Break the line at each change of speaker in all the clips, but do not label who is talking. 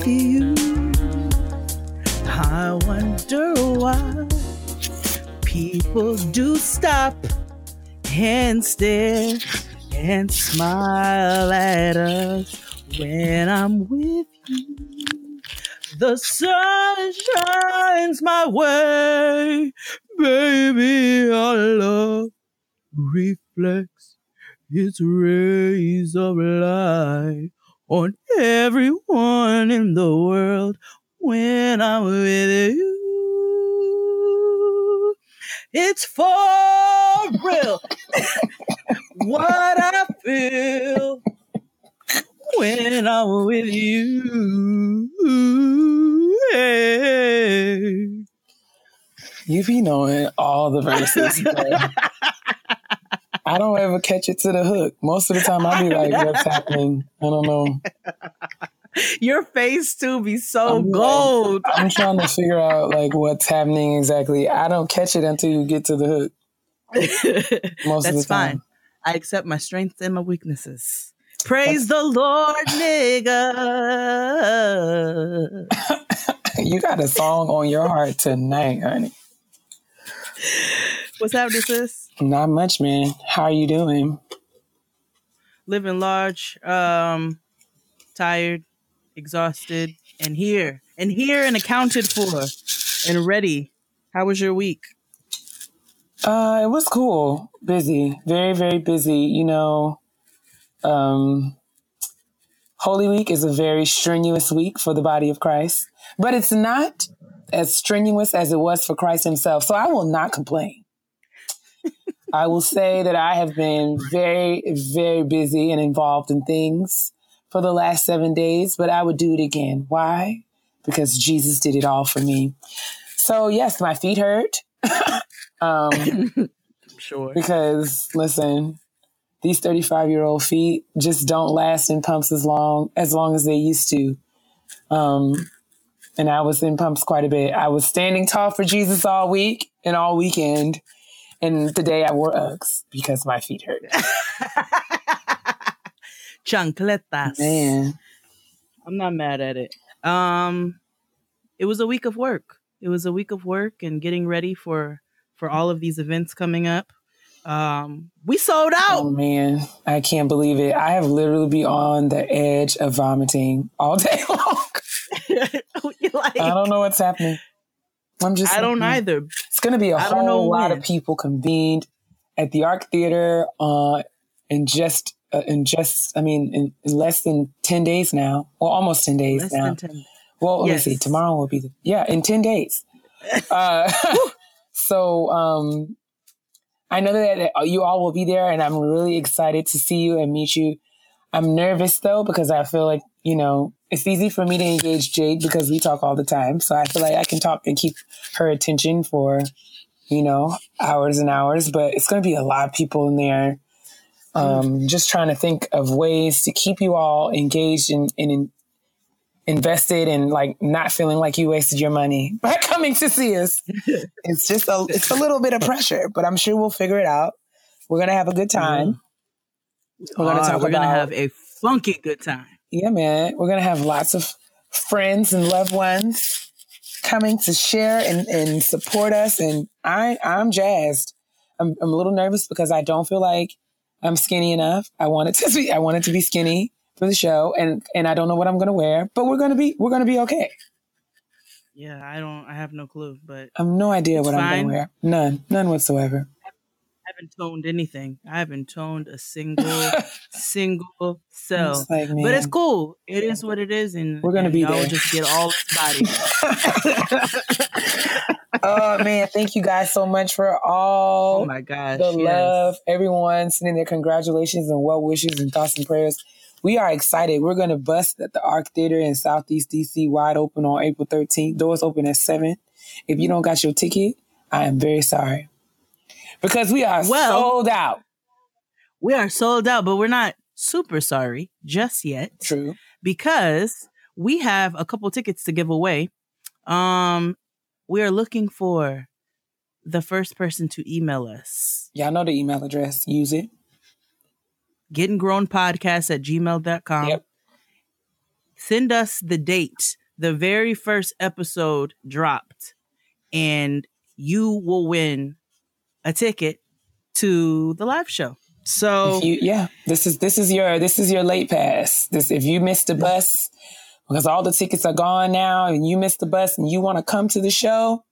with you. I wonder why people do stop and stare and smile at us when I'm with you. The sun shines my way, baby. Our love reflects its rays of light on everyone in the world when I'm with you. It's for real. what I feel when I'm with you. Hey.
You be knowing all the verses. I don't ever catch it to the hook. Most of the time, I'll be like, "What's happening?" I don't know.
Your face too be so I'm gold.
Like, I'm trying to figure out like what's happening exactly. I don't catch it until you get to the hook.
Most That's of the time. fine. I accept my strengths and my weaknesses. Praise the Lord, nigga.
you got a song on your heart tonight, honey.
What's happening, sis?
Not much, man. How are you doing?
Living large, um, tired, exhausted, and here, and here, and accounted for, and ready. How was your week?
Uh, it was cool. Busy, very, very busy. You know, um, Holy Week is a very strenuous week for the body of Christ, but it's not as strenuous as it was for Christ Himself. So I will not complain. I will say that I have been very, very busy and involved in things for the last seven days, but I would do it again. Why? Because Jesus did it all for me. So yes, my feet hurt. um, I'm
sure.
Because listen, these 35 year old feet just don't last in pumps as long as long as they used to. Um, and I was in pumps quite a bit. I was standing tall for Jesus all week and all weekend. And today I wore Uggs because my feet hurt.
chancletas.
Man.
I'm not mad at it. Um it was a week of work. It was a week of work and getting ready for for all of these events coming up. Um we sold out.
Oh man, I can't believe it. I have literally been on the edge of vomiting all day long. like, I don't know what's happening. I'm just
I don't either.
It's going to be a I whole lot when. of people convened at the Arc Theater uh in just uh, in just, I mean, in, in, less than 10 days now, well, almost 10 days less now. 10. Well, yes. let me see. Tomorrow will be the, yeah, in 10 days. uh, so, um, I know that you all will be there and I'm really excited to see you and meet you. I'm nervous though, because I feel like, you know, it's easy for me to engage Jade because we talk all the time. So I feel like I can talk and keep her attention for, you know, hours and hours, but it's going to be a lot of people in there um, just trying to think of ways to keep you all engaged and, and invested and like not feeling like you wasted your money by coming to see us. it's just a it's a little bit of pressure, but I'm sure we'll figure it out. We're gonna have a good time.
Mm-hmm. We're gonna talk. We're about, gonna have a funky good time.
Yeah, man. We're gonna have lots of friends and loved ones coming to share and, and support us, and I I'm jazzed. I'm, I'm a little nervous because I don't feel like I'm skinny enough. I want it to be, I want it to be skinny for the show and, and I don't know what I'm going to wear, but we're going to be, we're going to be okay.
Yeah. I don't, I have no clue, but
I have no idea what fine. I'm going to wear. None, none whatsoever.
Haven't toned anything. I haven't toned a single, single cell. Like, but it's cool. It is what it is, and
we're gonna be
there. Just get all
body. oh man, thank you guys so much for oh all
oh my gosh,
the yes. love. Everyone sending their congratulations and well wishes and thoughts and prayers. We are excited. We're to bust at the Arc Theater in Southeast DC wide open on April 13th. Doors open at 7. If you mm-hmm. don't got your ticket, I am very sorry. Because we are well, sold out.
We are sold out, but we're not super sorry just yet.
True.
Because we have a couple tickets to give away. Um, we are looking for the first person to email us.
Y'all know the email address. Use it.
Getting grown podcast at gmail.com. Yep. send us the date the very first episode dropped, and you will win a ticket to the live show. So
you, yeah, this is this is your this is your late pass. This if you missed the bus because all the tickets are gone now, and you missed the bus, and you want to come to the show,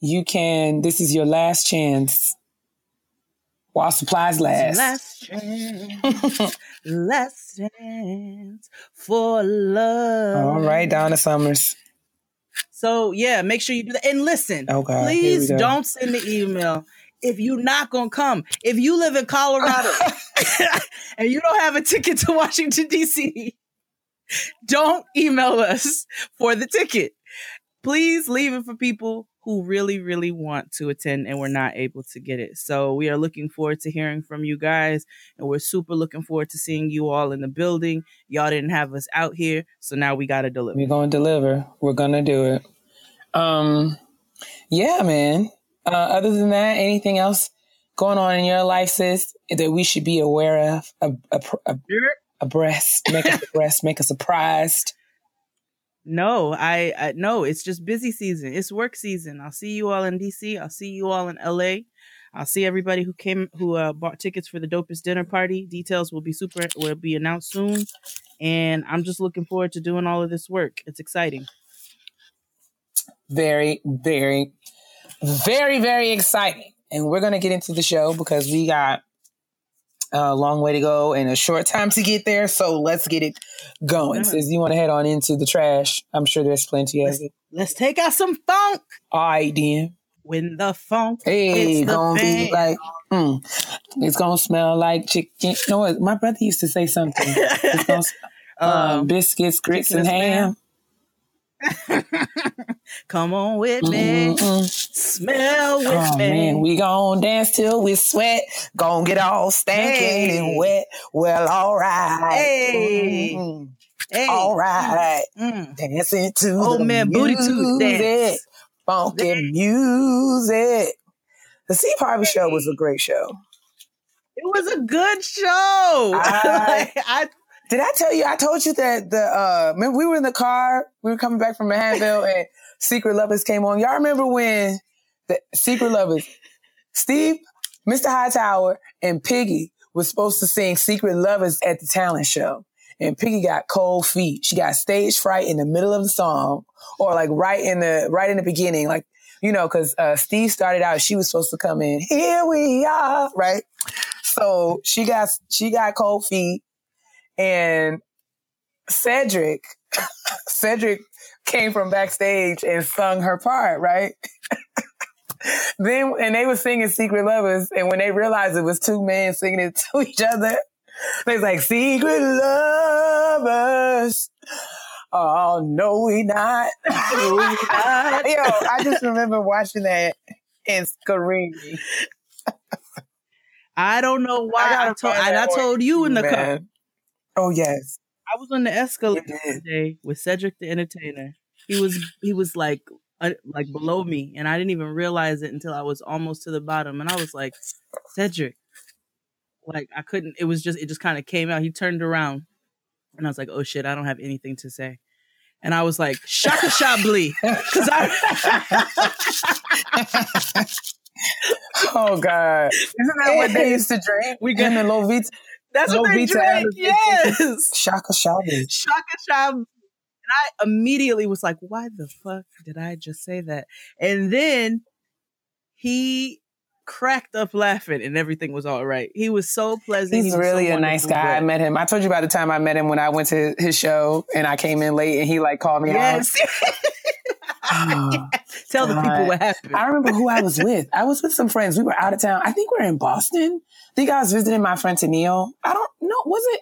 you can. This is your last chance while supplies last.
Last chance, last chance for love.
All right, Donna Summers.
So yeah, make sure you do that. And listen, please don't send the email if you're not gonna come. If you live in Colorado and you don't have a ticket to Washington D.C., don't email us for the ticket. Please leave it for people who really, really want to attend and we're not able to get it. So we are looking forward to hearing from you guys. And we're super looking forward to seeing you all in the building. Y'all didn't have us out here. So now we got to deliver.
We're going to deliver. We're going to do it. Um, yeah, man. Uh, other than that, anything else going on in your life, sis, that we should be aware of? A, a, a, abreast, make us abreast, make us surprised.
No, I, I no, it's just busy season. It's work season. I'll see you all in DC. I'll see you all in LA. I'll see everybody who came who uh, bought tickets for the dopest dinner party. Details will be super will be announced soon, and I'm just looking forward to doing all of this work. It's exciting.
Very, very, very, very exciting. And we're gonna get into the show because we got a long way to go and a short time to get there. So let's get it going. Since you want to head on into the trash, I'm sure there's plenty
of it. Let's take out some funk.
All right, then.
When the funk
hey, gonna be like, mm, it's gonna smell like chicken. What? My brother used to say something. It's gonna, um, um, biscuits, grits, and ham.
Come on with me. Mm-mm. Smell with oh, me. Man,
we gon' dance till we sweat. Gon' get all stanky hey. and wet. Well, all right.
Hey. Mm-hmm.
Hey. All right. Mm. Dancing to
oh, the man, music. booty to dance.
Funky dance. music. The Steve Harvey show was a great show.
It was a good show. I,
I did I tell you? I told you that the uh, remember we were in the car. We were coming back from Manhattanville, and Secret Lovers came on. Y'all remember when the Secret Lovers, Steve, Mr. Hightower, and Piggy was supposed to sing Secret Lovers at the talent show, and Piggy got cold feet. She got stage fright in the middle of the song, or like right in the right in the beginning, like you know, because uh, Steve started out. She was supposed to come in. Here we are, right? So she got she got cold feet and Cedric, Cedric came from backstage and sung her part, right? then, and they were singing Secret Lovers. And when they realized it was two men singing it to each other, they was like, Secret Lovers. Oh, no, we not. No, we not. Yo, I just remember watching that and screaming.
I don't know why I, I told, I, I told you in the car.
Oh yes.
I was on the escalator today with Cedric the Entertainer. He was he was like uh, like below me, and I didn't even realize it until I was almost to the bottom, and I was like, Cedric, like I couldn't. It was just it just kind of came out. He turned around, and I was like, oh shit, I don't have anything to say. And I was like, shaka shabli. Because I.
oh, God. Isn't that what they used to drink? We got in the Lovitz.
That's what they drank. Yes.
Shaka Shabu.
Shaka Shabu. And I immediately was like, why the fuck did I just say that? And then he cracked up laughing and everything was all right. He was so pleasant.
He's he really
so
a nice guy. I met him. I told you about the time I met him when I went to his show and I came in late and he like called me yes. out.
oh, Tell God. the people what happened.
I remember who I was with. I was with some friends. We were out of town. I think we are in Boston. I think I was visiting my friend Tennille. I don't know. Was it?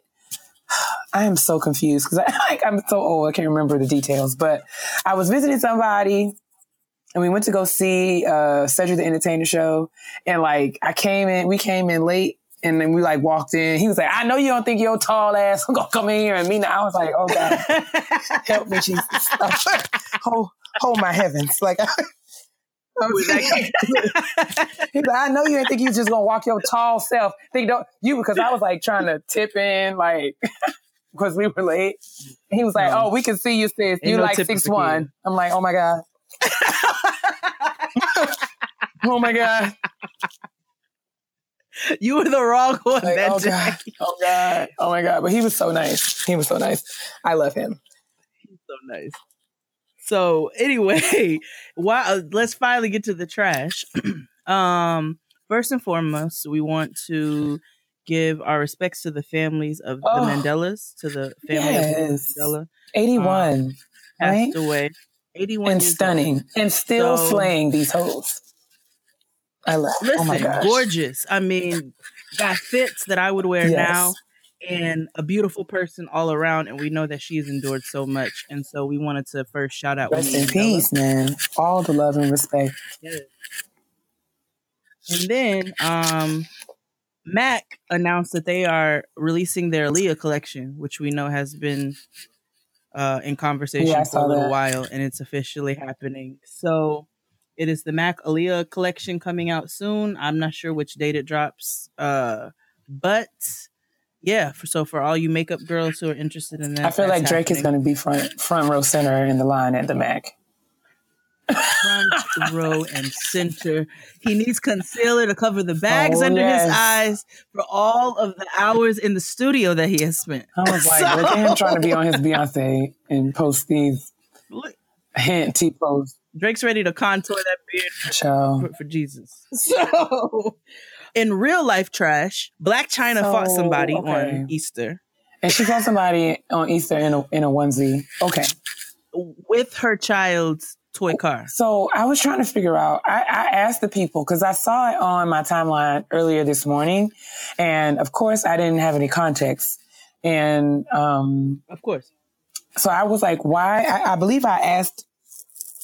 I am so confused because I like I'm so old. I can't remember the details. But I was visiting somebody, and we went to go see uh, Cedric the Entertainer show. And like I came in, we came in late, and then we like walked in. He was like, "I know you don't think your tall ass I'm gonna come in here and meet." I was like, "Oh God, help me, Jesus! hold, hold my heavens!" Like. He's like, I know you didn't think you was just gonna walk your tall self. Think don't you because I was like trying to tip in, like because we were late. He was like, "Oh, we can see you, sis. You no like six one." I'm like, "Oh my god." oh my god.
You were the wrong one like, that
oh day. God. Oh god. Oh my god. But he was so nice. He was so nice. I love him.
He's so nice. So anyway, why, uh, let's finally get to the trash. um, first and foremost, we want to give our respects to the families of oh, the Mandelas, to the family yes. of Mandela.
81. Um,
passed right? away. 81
and stunning old. and still so, slaying these hoes. I love. Listen, oh my gosh.
gorgeous. I mean, got fits that I would wear yes. now and a beautiful person all around. And we know that she has endured so much. And so we wanted to first shout out.
Rest in peace, man. All the love and respect. Yes.
And then um, Mac announced that they are releasing their Aaliyah collection, which we know has been uh, in conversation yeah, for a little that. while, and it's officially happening. So it is the Mac Aaliyah collection coming out soon. I'm not sure which date it drops, uh, but yeah. For, so for all you makeup girls who are interested in that,
I feel like Drake happening. is going to be front front row center in the line at the Mac
front row and center. He needs concealer to cover the bags oh, under yes. his eyes for all of the hours in the studio that he has spent.
I was like, so, look at him trying to be on his Beyonce and post these hint T post.
Drake's ready to contour that beard for, for, Jesus. So, in real life trash, Blac Chyna so, fought somebody okay. on Easter.
And she fought somebody on Easter in a, in a onesie. Okay.
With her child's toy car?
So I was trying to figure out. I, I asked the people because I saw it on my timeline earlier this morning, and of course I didn't have any context. And um,
of course,
so I was like, "Why?" I, I believe I asked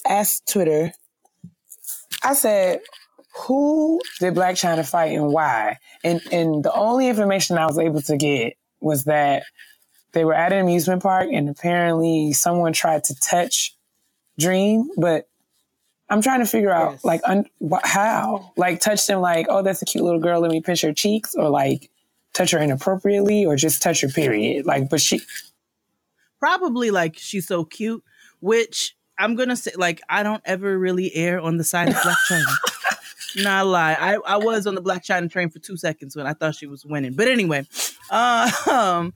asked Twitter. I said, "Who did Blac Chyna fight and why?" And and the only information I was able to get was that they were at an amusement park and apparently someone tried to touch dream, but I'm trying to figure out yes. like un- wh- how, like touch them like, oh, that's a cute little girl. Let me pinch her cheeks, or like touch her inappropriately, or just touch her period. Like, but she
probably like she's so cute, which I'm gonna say like I don't ever really err on the side of Blac Chyna. Not lie, I, I was on the Blac Chyna train for two seconds when I thought she was winning. But anyway, uh, um,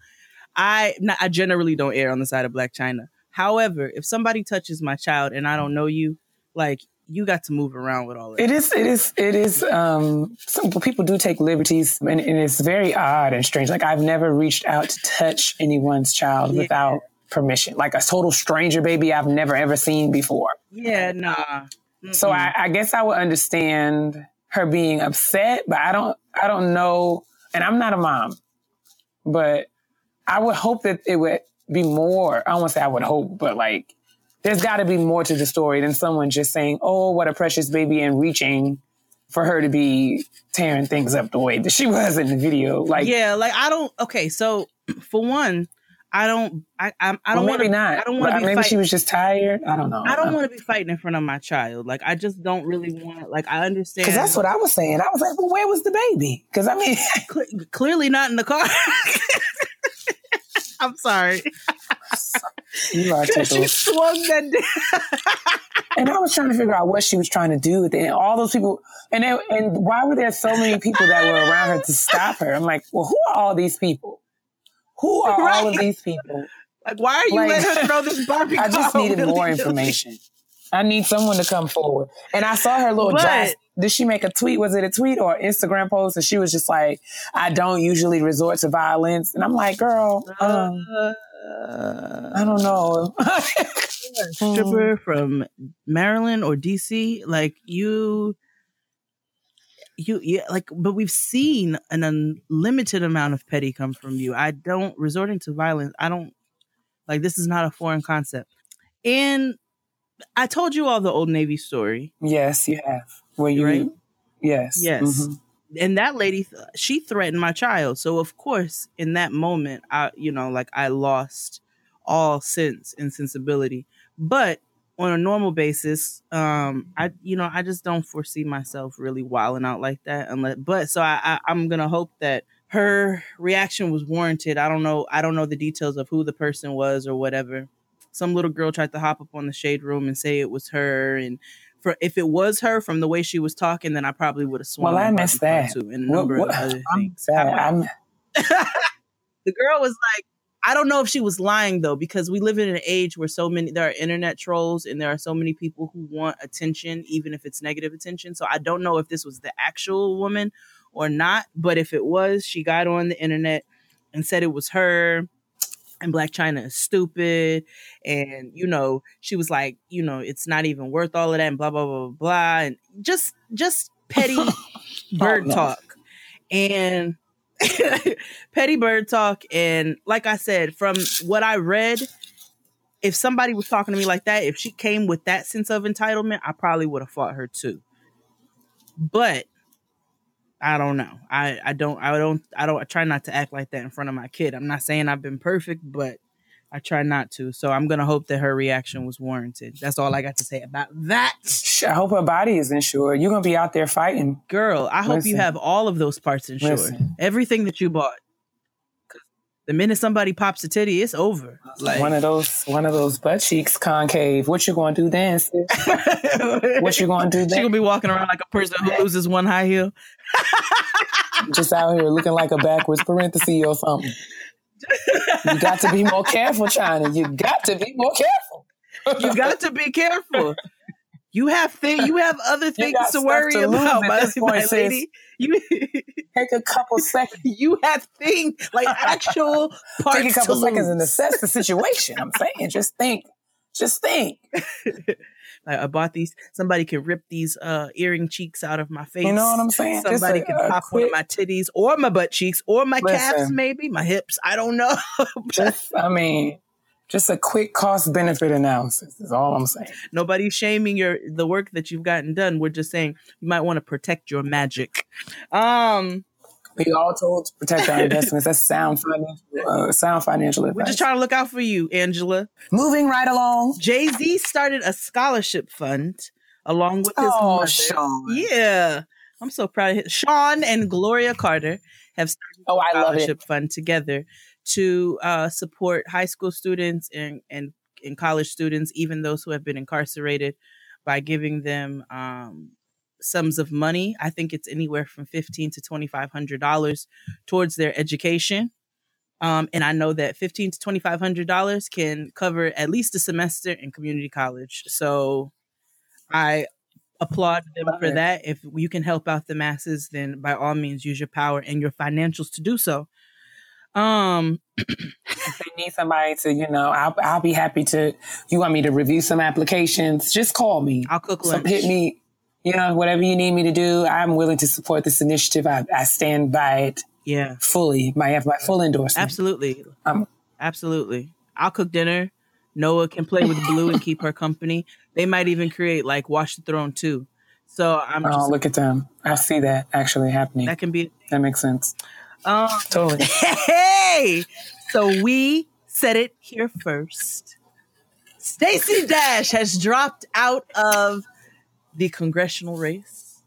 I I generally don't err on the side of Blac Chyna. However, if somebody touches my child and I don't know you, like you got to move around with all of
it. It is, it is, it is, um, some people do take liberties and, and, it's very odd and strange. Like I've never reached out to touch anyone's child yeah. without permission. Like a total stranger baby I've never ever seen before.
Yeah, nah.
Mm-mm. So I, I guess I would understand her being upset, but I don't, I don't know. And I'm not a mom, but I would hope that it would be more. I to say I would hope, but like there's got to be more to the story than someone just saying, "Oh, what a precious baby," and reaching for her to be tearing things up the way that she was in the video. Like,
yeah, like I don't. Okay, so for one, I don't. I I, I don't well,
maybe
wanna,
not.
I don't
want to. Maybe
fighting.
she was just tired. I don't know.
I don't uh, want to be fighting in front of my child. Like I just don't really want. Like I understand
because that's what I was saying. I was like, well, where was the baby? Because I mean,
clearly not in the car. I'm sorry.
You are
She swung that Down.
and I was trying to figure out what she was trying to do with it. And all those people, and they, and why were there so many people that were around her to stop her? I'm like, well, who are all these people? Who are right. all of these people?
Like, why are you like, letting her throw this Barbie?
I just needed more information. I need someone to come forward. And I saw her little but, Did she make a tweet? Was it a tweet or Instagram post? And she was just like, I don't usually resort to violence. And I'm like, girl, um, uh, I don't know.
stripper from Maryland or DC, like you, you, yeah, like, but we've seen an unlimited amount of petty come from you. I don't resorting to violence. I don't like this is not a foreign concept. And I told you all the old Navy story.
Yes, you have. Where you, right? Yes,
yes. Mm-hmm and that lady she threatened my child so of course in that moment i you know like i lost all sense and sensibility but on a normal basis um i you know i just don't foresee myself really wilding out like that unless but so i, I i'm gonna hope that her reaction was warranted. I don't know. I don't know the details of who the person was or whatever. Some little girl tried to hop up on the shade room and say it was her, and for if it was her from the way she was talking, then I probably would have sworn.
Well, I missed that
too, and a number what, what, of other I'm things. I'm... the girl was like, I don't know if she was lying though, because we live in an age where so many there are internet trolls and there are so many people who want attention, even if it's negative attention. So I don't know if this was the actual woman or not. But if it was, she got on the internet and said it was her. And Blac Chyna is stupid. And, you know, she was like, you know, it's not even worth all of that and blah, blah, blah, blah. And just, just petty bird oh, no. talk. And petty bird talk. And like I said, from what I read, if somebody was talking to me like that, if she came with that sense of entitlement, I probably would have fought her too. But I don't know. I I don't I don't I don't I try not to act like that in front of my kid. I'm not saying I've been perfect, but I try not to. So I'm gonna hope that her reaction was warranted. That's all I got to say about that.
I hope her body is insured. You're gonna be out there fighting,
girl. I hope Listen. you have all of those parts insured. Listen. Everything that you bought. The minute somebody pops a titty, it's over.
Like one of those, one of those butt cheeks concave. What you gonna do then? what you gonna do then?
She gonna be walking around like a person who loses one high heel.
Just out here looking like a backwards parenthesis or something. You got to be more careful, Chyna. You got to be more careful.
you got to be careful. You have things. You have other things to worry to about, my, my lady. You
take a couple seconds.
You have things like actual.
Take a couple seconds
lose.
and assess the situation. I'm saying, just think. Just think.
I bought these. Somebody can rip these uh, earring cheeks out of my face.
You know what I'm saying?
Somebody can pop quick, one of my titties or my butt cheeks or my listen, calves, maybe my hips. I don't know.
just, I mean, just a quick cost benefit analysis is all I'm saying.
Nobody's shaming your the work that you've gotten done. We're just saying you might want to protect your magic. Um
we all told to protect our investments. That's sound financial, uh, sound financial advice.
We're just trying to look out for you, Angela.
Moving right along.
Jay Z started a scholarship fund along with his
oh, mother. Sean.
Yeah, I'm so proud of him. Sean and Gloria Carter have started
oh,
a
scholarship
fund together to uh, support high school students and, and, and college students, even those who have been incarcerated, by giving them um, sums of money. I think it's anywhere from fifteen to twenty five hundred dollars towards their education. Um, and I know that fifteen to twenty five hundred dollars can cover at least a semester in community college. So I applaud them Love for it. that. If you can help out the masses, then by all means use your power and your financials to do so. Um,
if they need somebody to, you know, I'll, I'll be happy to. You want me to review some applications? Just call me.
I'll cook lunch.
hit me. You know, whatever you need me to do, I'm willing to support this initiative. I, I stand by it.
Yeah,
fully. My have my full endorsement.
Absolutely. Um, Absolutely. I'll cook dinner. Noah can play with Blue and keep her company. They might even create like Watch the Throne too. So I'm.
Oh,
just,
look at them! I see that actually happening.
That can be.
That makes sense.
Um,
totally.
Hey, so we said it here first. Stacey Dash has dropped out of the congressional race.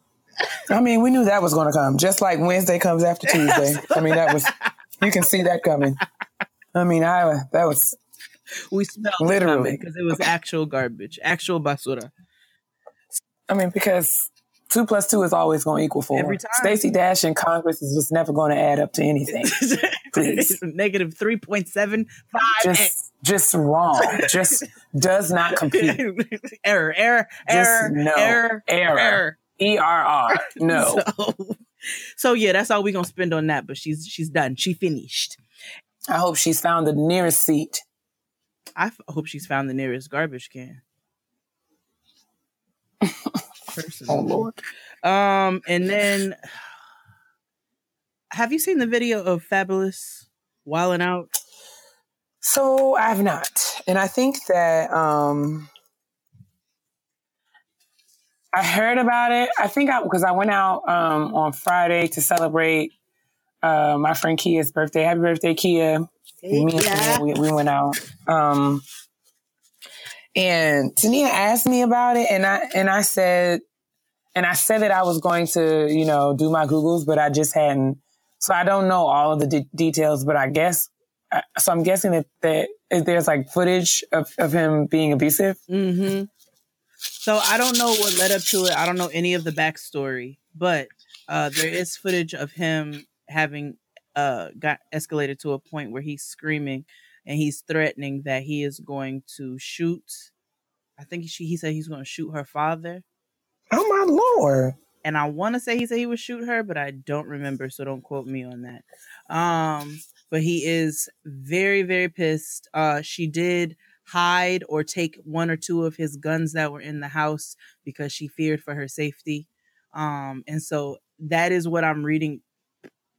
I mean, we knew that was going to come, just like Wednesday comes after Tuesday. I mean, that was you can see that coming. I mean, I that was
we smelled literally because it was actual garbage, actual basura.
I mean, because two plus two is always going to equal four.
Every time.
Stacey Dash in Congress is just never going to add up to anything. Please.
Negative 3.75.
Just, just wrong. just does not compute.
error, error, error,
no.
error,
error, error. E-R-R. No.
so, so yeah, that's all we're going to spend on that, but she's, she's done. She finished.
I hope she's found the nearest seat.
I f- hope she's found the nearest garbage can
person. Oh Lord.
Um, and then have you seen the video of Fabolous wilding out?
So I have not, and I think that um, I heard about it. I think I because I went out um, on Friday to celebrate uh, my friend Kia's birthday. Happy birthday, Kia! Me and yeah. we, we went out. Um, and Tania asked me about it, and I and I said, and I said that I was going to, you know, do my Googles, but I just hadn't So I don't know all of the de- details, but I guess so. I'm guessing that, that there's like footage of, of him being abusive.
Mm-hmm. So I don't know what led up to it. I don't know any of the backstory, but uh, there is footage of him having uh, got escalated to a point where he's screaming and he's threatening that he is going to shoot. I think she, he said he's going to shoot her father.
Oh my lord!
And I want to say he said he would shoot her, but I don't remember, so don't quote me on that. Um, but he is very, very pissed. Uh, she did hide or take one or two of his guns that were in the house because she feared for her safety. Um, and so that is what I'm reading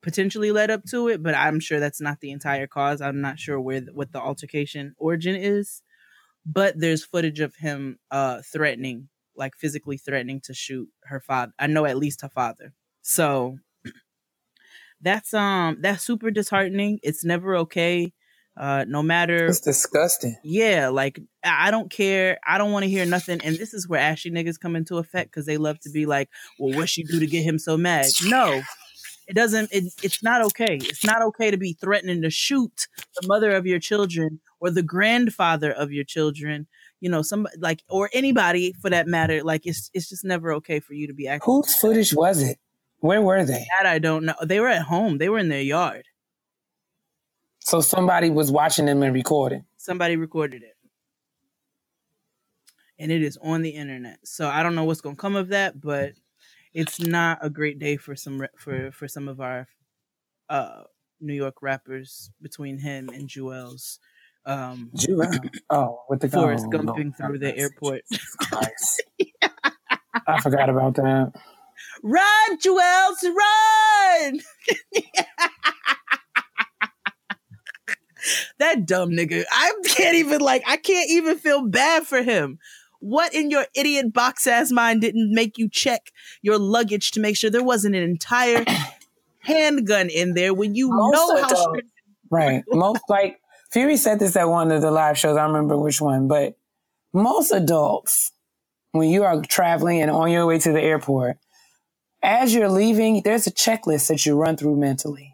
potentially led up to it, but I'm sure that's not the entire cause. I'm not sure where what the altercation origin is, but there's footage of him uh threatening, like physically threatening to shoot her father. I know at least her father. So that's um that's super disheartening. It's never okay. Uh, no matter
it's disgusting.
Yeah, like I don't care. I don't want to hear nothing. And this is where ashy niggas come into effect because they love to be like, "Well, what she do to get him so mad?" No, it doesn't. It, it's not okay. It's not okay to be threatening to shoot the mother of your children or the grandfather of your children. You know, some like or anybody for that matter. Like it's it's just never okay for you to be acting.
Whose footage was it? Where were they?
That I don't know. They were at home. They were in their yard.
So somebody was watching them and recording.
Somebody recorded it. And it is on the internet. So I don't know what's going to come of that, but it's not a great day for some for for some of our uh New York rappers between him and Juelz. Um
Juelz. Oh, with the
Forrest oh, gumping no, through the airport.
I forgot about that.
Run, Juelz, run! that dumb nigga. I can't even like I can't even feel bad for him. What in your idiot box ass mind didn't make you check your luggage to make sure there wasn't an entire handgun in there when you Most know how strict-
right. Most like Fury said this at one of the live shows. I remember which one, but most adults, when you are traveling and on your way to the airport, as you're leaving, there's a checklist that you run through mentally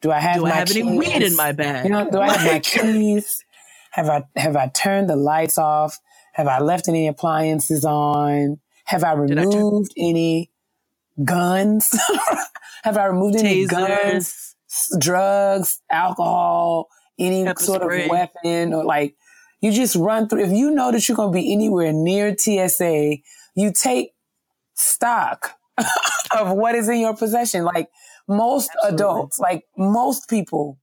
do I have,
do I have any weed in my bag?
You know, do I have my keys? Have I have I turned the lights off? Have I left any appliances on? Have I removed I any guns? have I removed any guns, drugs, alcohol, any Pepper sort spray. of weapon or like you just run through if you know that you're going to be anywhere near TSA, you take stock of what is in your possession. Like most Absolutely. adults, like most people,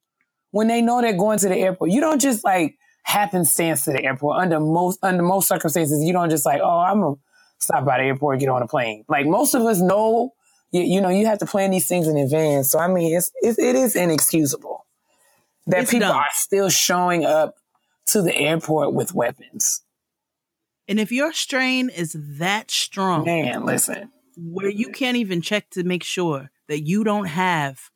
when they know they're going to the airport, you don't just like happenstance to the airport. Under most under most circumstances, you don't just like, oh, I'm gonna stop by the airport, get on a plane. Like most of us know, you, you know, you have to plan these things in advance. So I mean, it's it, it is inexcusable that it's people dumb. are still showing up to the airport with weapons.
And if your strain is that strong,
man, listen,
where you can't even check to make sure that you don't have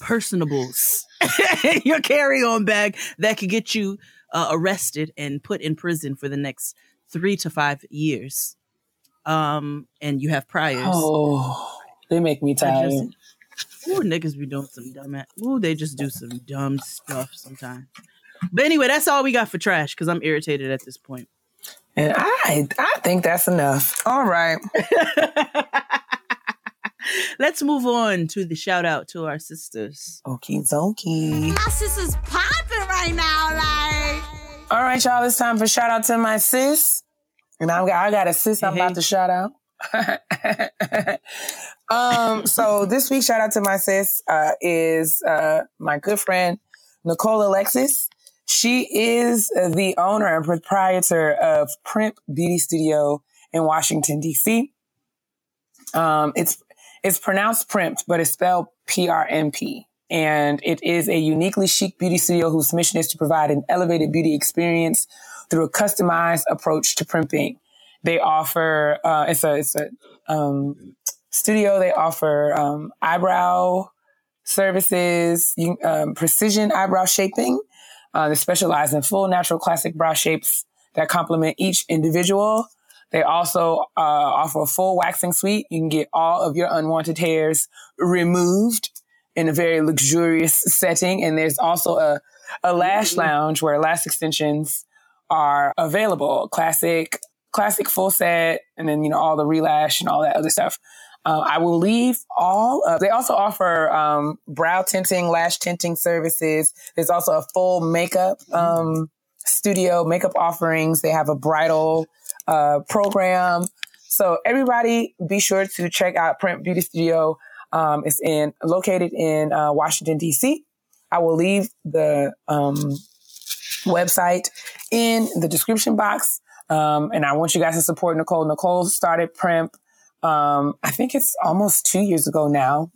personables in your carry-on bag that could get you uh, arrested and put in prison for the next three to five years. Um, and you have priors.
Oh, they make me tired.
ooh, niggas be doing some dumb. Ooh, they just do some dumb stuff sometimes. But anyway, that's all we got for trash because I'm irritated at this point.
And I, I think that's enough. All right.
Let's move on to the shout out to our sisters.
Okie dokie.
My sister's popping right now, like.
All right, y'all. It's time for shout out to my sis. And I got, I got a sis I'm about to shout out. um, so this week's shout out to my sis uh, is uh, my good friend Nicole Alexis. She is the owner and proprietor of Primp Beauty Studio in Washington D.C. Um, it's it's pronounced Primp, but it's spelled P-R-M-P. And it is a uniquely chic beauty studio whose mission is to provide an elevated beauty experience through a customized approach to primping. They offer, uh, it's a, it's a, um, studio. They offer, um, eyebrow services, um, precision eyebrow shaping. Uh, they specialize in full natural classic brow shapes that complement each individual. They also uh, offer a full waxing suite. You can get all of your unwanted hairs removed in a very luxurious setting. And there's also a, a lash mm-hmm. lounge where lash extensions are available. Classic, classic full set. And then, you know, all the relash and all that other stuff. Uh, I will leave all of, they also offer, um, brow tinting, lash tinting services. There's also a full makeup, mm-hmm. um, studio makeup offerings. They have a bridal, uh, program. So everybody be sure to check out Primp Beauty Studio. Um, it's in located in uh, Washington D.C. I will leave the um, website in the description box. Um, and I want you guys to support Nicole. Nicole started Primp. Um, I think it's almost two years ago now.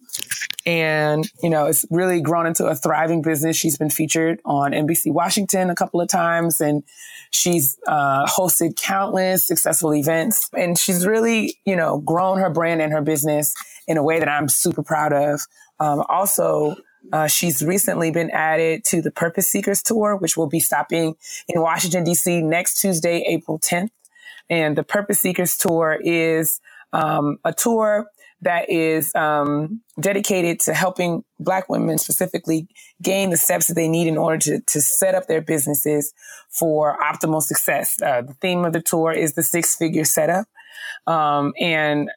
And, you know, it's really grown into a thriving business. She's been featured on NBC Washington a couple of times and she's uh, hosted countless successful events. And she's really, you know, grown her brand and her business in a way that I'm super proud of. Um, also, uh, she's recently been added to the Purpose Seekers Tour, which will be stopping in Washington, D.C. next Tuesday, April 10th. And the Purpose Seekers Tour is um, a tour that is um, dedicated to helping Black women specifically gain the steps that they need in order to, to set up their businesses for optimal success. Uh, the theme of the tour is the six figure setup. Um, and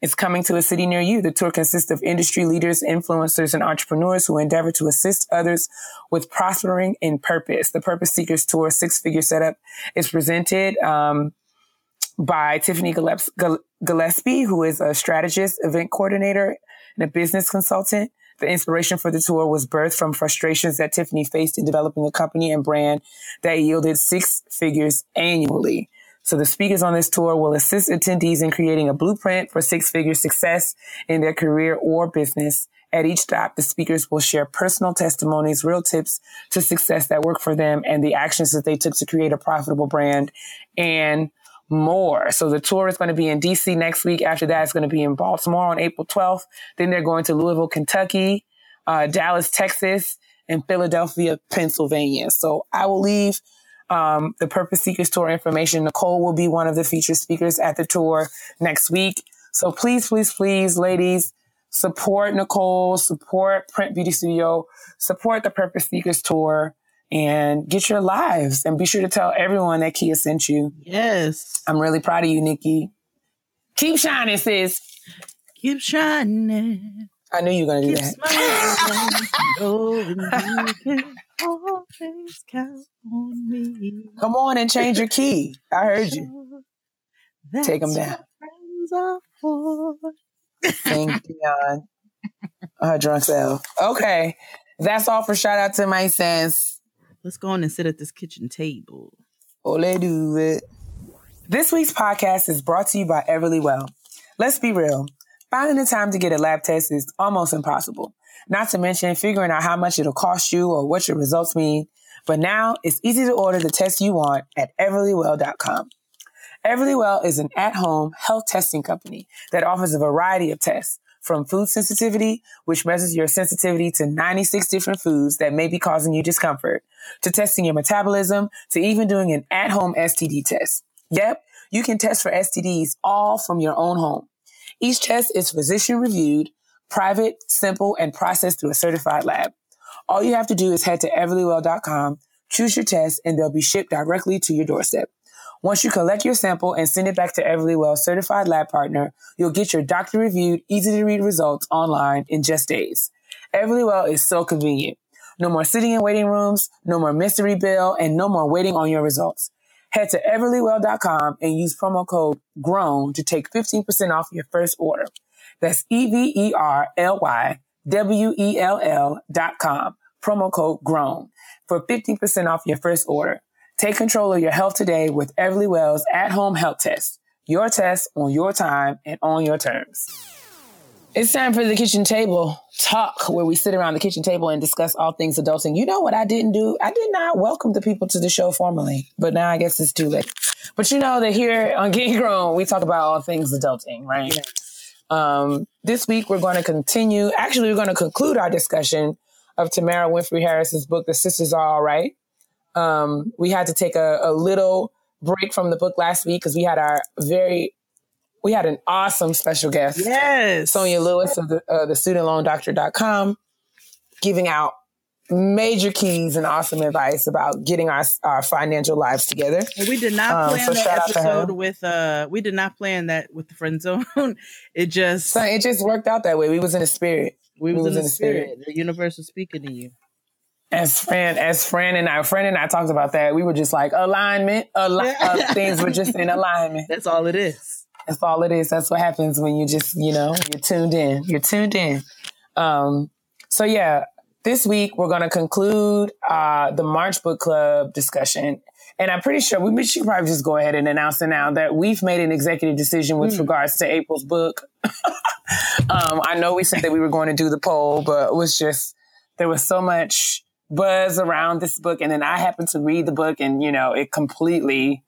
it's coming to a city near you. The tour consists of industry leaders, influencers, and entrepreneurs who endeavor to assist others with prospering in purpose. The Purpose Seekers Tour Six Figure Setup is presented um, by Tiffany Gillespie, who is a strategist, event coordinator, and a business consultant. The inspiration for the tour was birthed from frustrations that Tiffany faced in developing a company and brand that yielded six figures annually. So the speakers on this tour will assist attendees in creating a blueprint for six figure success in their career or business. At each stop, the speakers will share personal testimonies, real tips to success that work for them and the actions that they took to create a profitable brand and more. So the tour is going to be in DC next week. After that, it's going to be in Baltimore on April 12th. Then they're going to Louisville, Kentucky, uh, Dallas, Texas, and Philadelphia, Pennsylvania. So I will leave um, the Purpose Seekers Tour information. Nicole will be one of the featured speakers at the tour next week. So please, please, please, ladies, support Nicole, support Primp Beauty Studio, support the Purpose Seekers Tour, and get your lives. And be sure to tell everyone that Kia sent you.
Yes.
I'm really proud of you, Nikki. Keep shining, sis.
Keep shining.
I knew you were going to do that. always count on me. Come on and change your key. I heard you. That's Take them down. Sing Dion. Her drunk self. Okay. That's all for shout out to my sense.
Let's go on and sit at this kitchen table.
Oh, Ole do it. This week's podcast is brought to you by Everlywell. Let's be real. Finding the time to get a lab test is almost impossible. Not to mention figuring out how much it'll cost you or what your results mean. But now it's easy to order the test you want at everlywell.com. Everlywell is an at-home health testing company that offers a variety of tests from food sensitivity, which measures your sensitivity to 96 different foods that may be causing you discomfort, to testing your metabolism, to even doing an at-home STD test. Yep, you can test for STDs all from your own home. Each test is physician reviewed private, simple, and processed through a certified lab. All you have to do is head to everlywell.com, choose your test, and they'll be shipped directly to your doorstep. Once you collect your sample and send it back to Everlywell certified lab partner, you'll get your doctor reviewed, easy to read results online in just days. Everlywell is so convenient. No more sitting in waiting rooms, no more mystery bill, and no more waiting on your results. Head to everlywell.com and use promo code GROWN to take 15% off your first order. That's E-V-E-R-L-Y-W-E-L-L dot com. Promo code GROWN for 15% off your first order. Take control of your health today with Everlywell's at-home health test. Your test on your time and on your terms. It's time for the kitchen table talk where we sit around the kitchen table and discuss all things adulting. You know what I didn't do? I did not welcome the people to the show formally, but now I guess it's too late. But you know that here on Getting Grown, we talk about all things adulting, right? Um, this week, we're going to continue. Actually, we're going to conclude our discussion of Tamara Winfrey Harris's book, The Sisters Are All Right. Um, we had to take a, a little break from the book last week because we had our very we had an awesome special guest.
Yes.
Sonia Lewis of the, uh, the studentloandoctor.com. giving out major keys and awesome advice about getting our our financial lives together.
We did not um, plan um, so that episode with uh we did not plan that with the friend zone. it just
so it just worked out that way. We was in the spirit.
We, we was, was, in the spirit. spirit. The universe was speaking to you.
As friend, as friend and I, friend and I talked about that. We were just like alignment. Al- uh, things were just in alignment.
That's all it is.
That's all it is. That's what happens when you just, you know, you're tuned in. You're tuned in. Um, so yeah, this week we're going to conclude uh, the March Book Club discussion. And I'm pretty sure we should probably just go ahead and announce it now that we've made an executive decision with mm. regards to April's book. um, I know we said that we were going to do the poll, but it was just, there was so much buzz around this book. And then I happened to read the book and, you know, it completely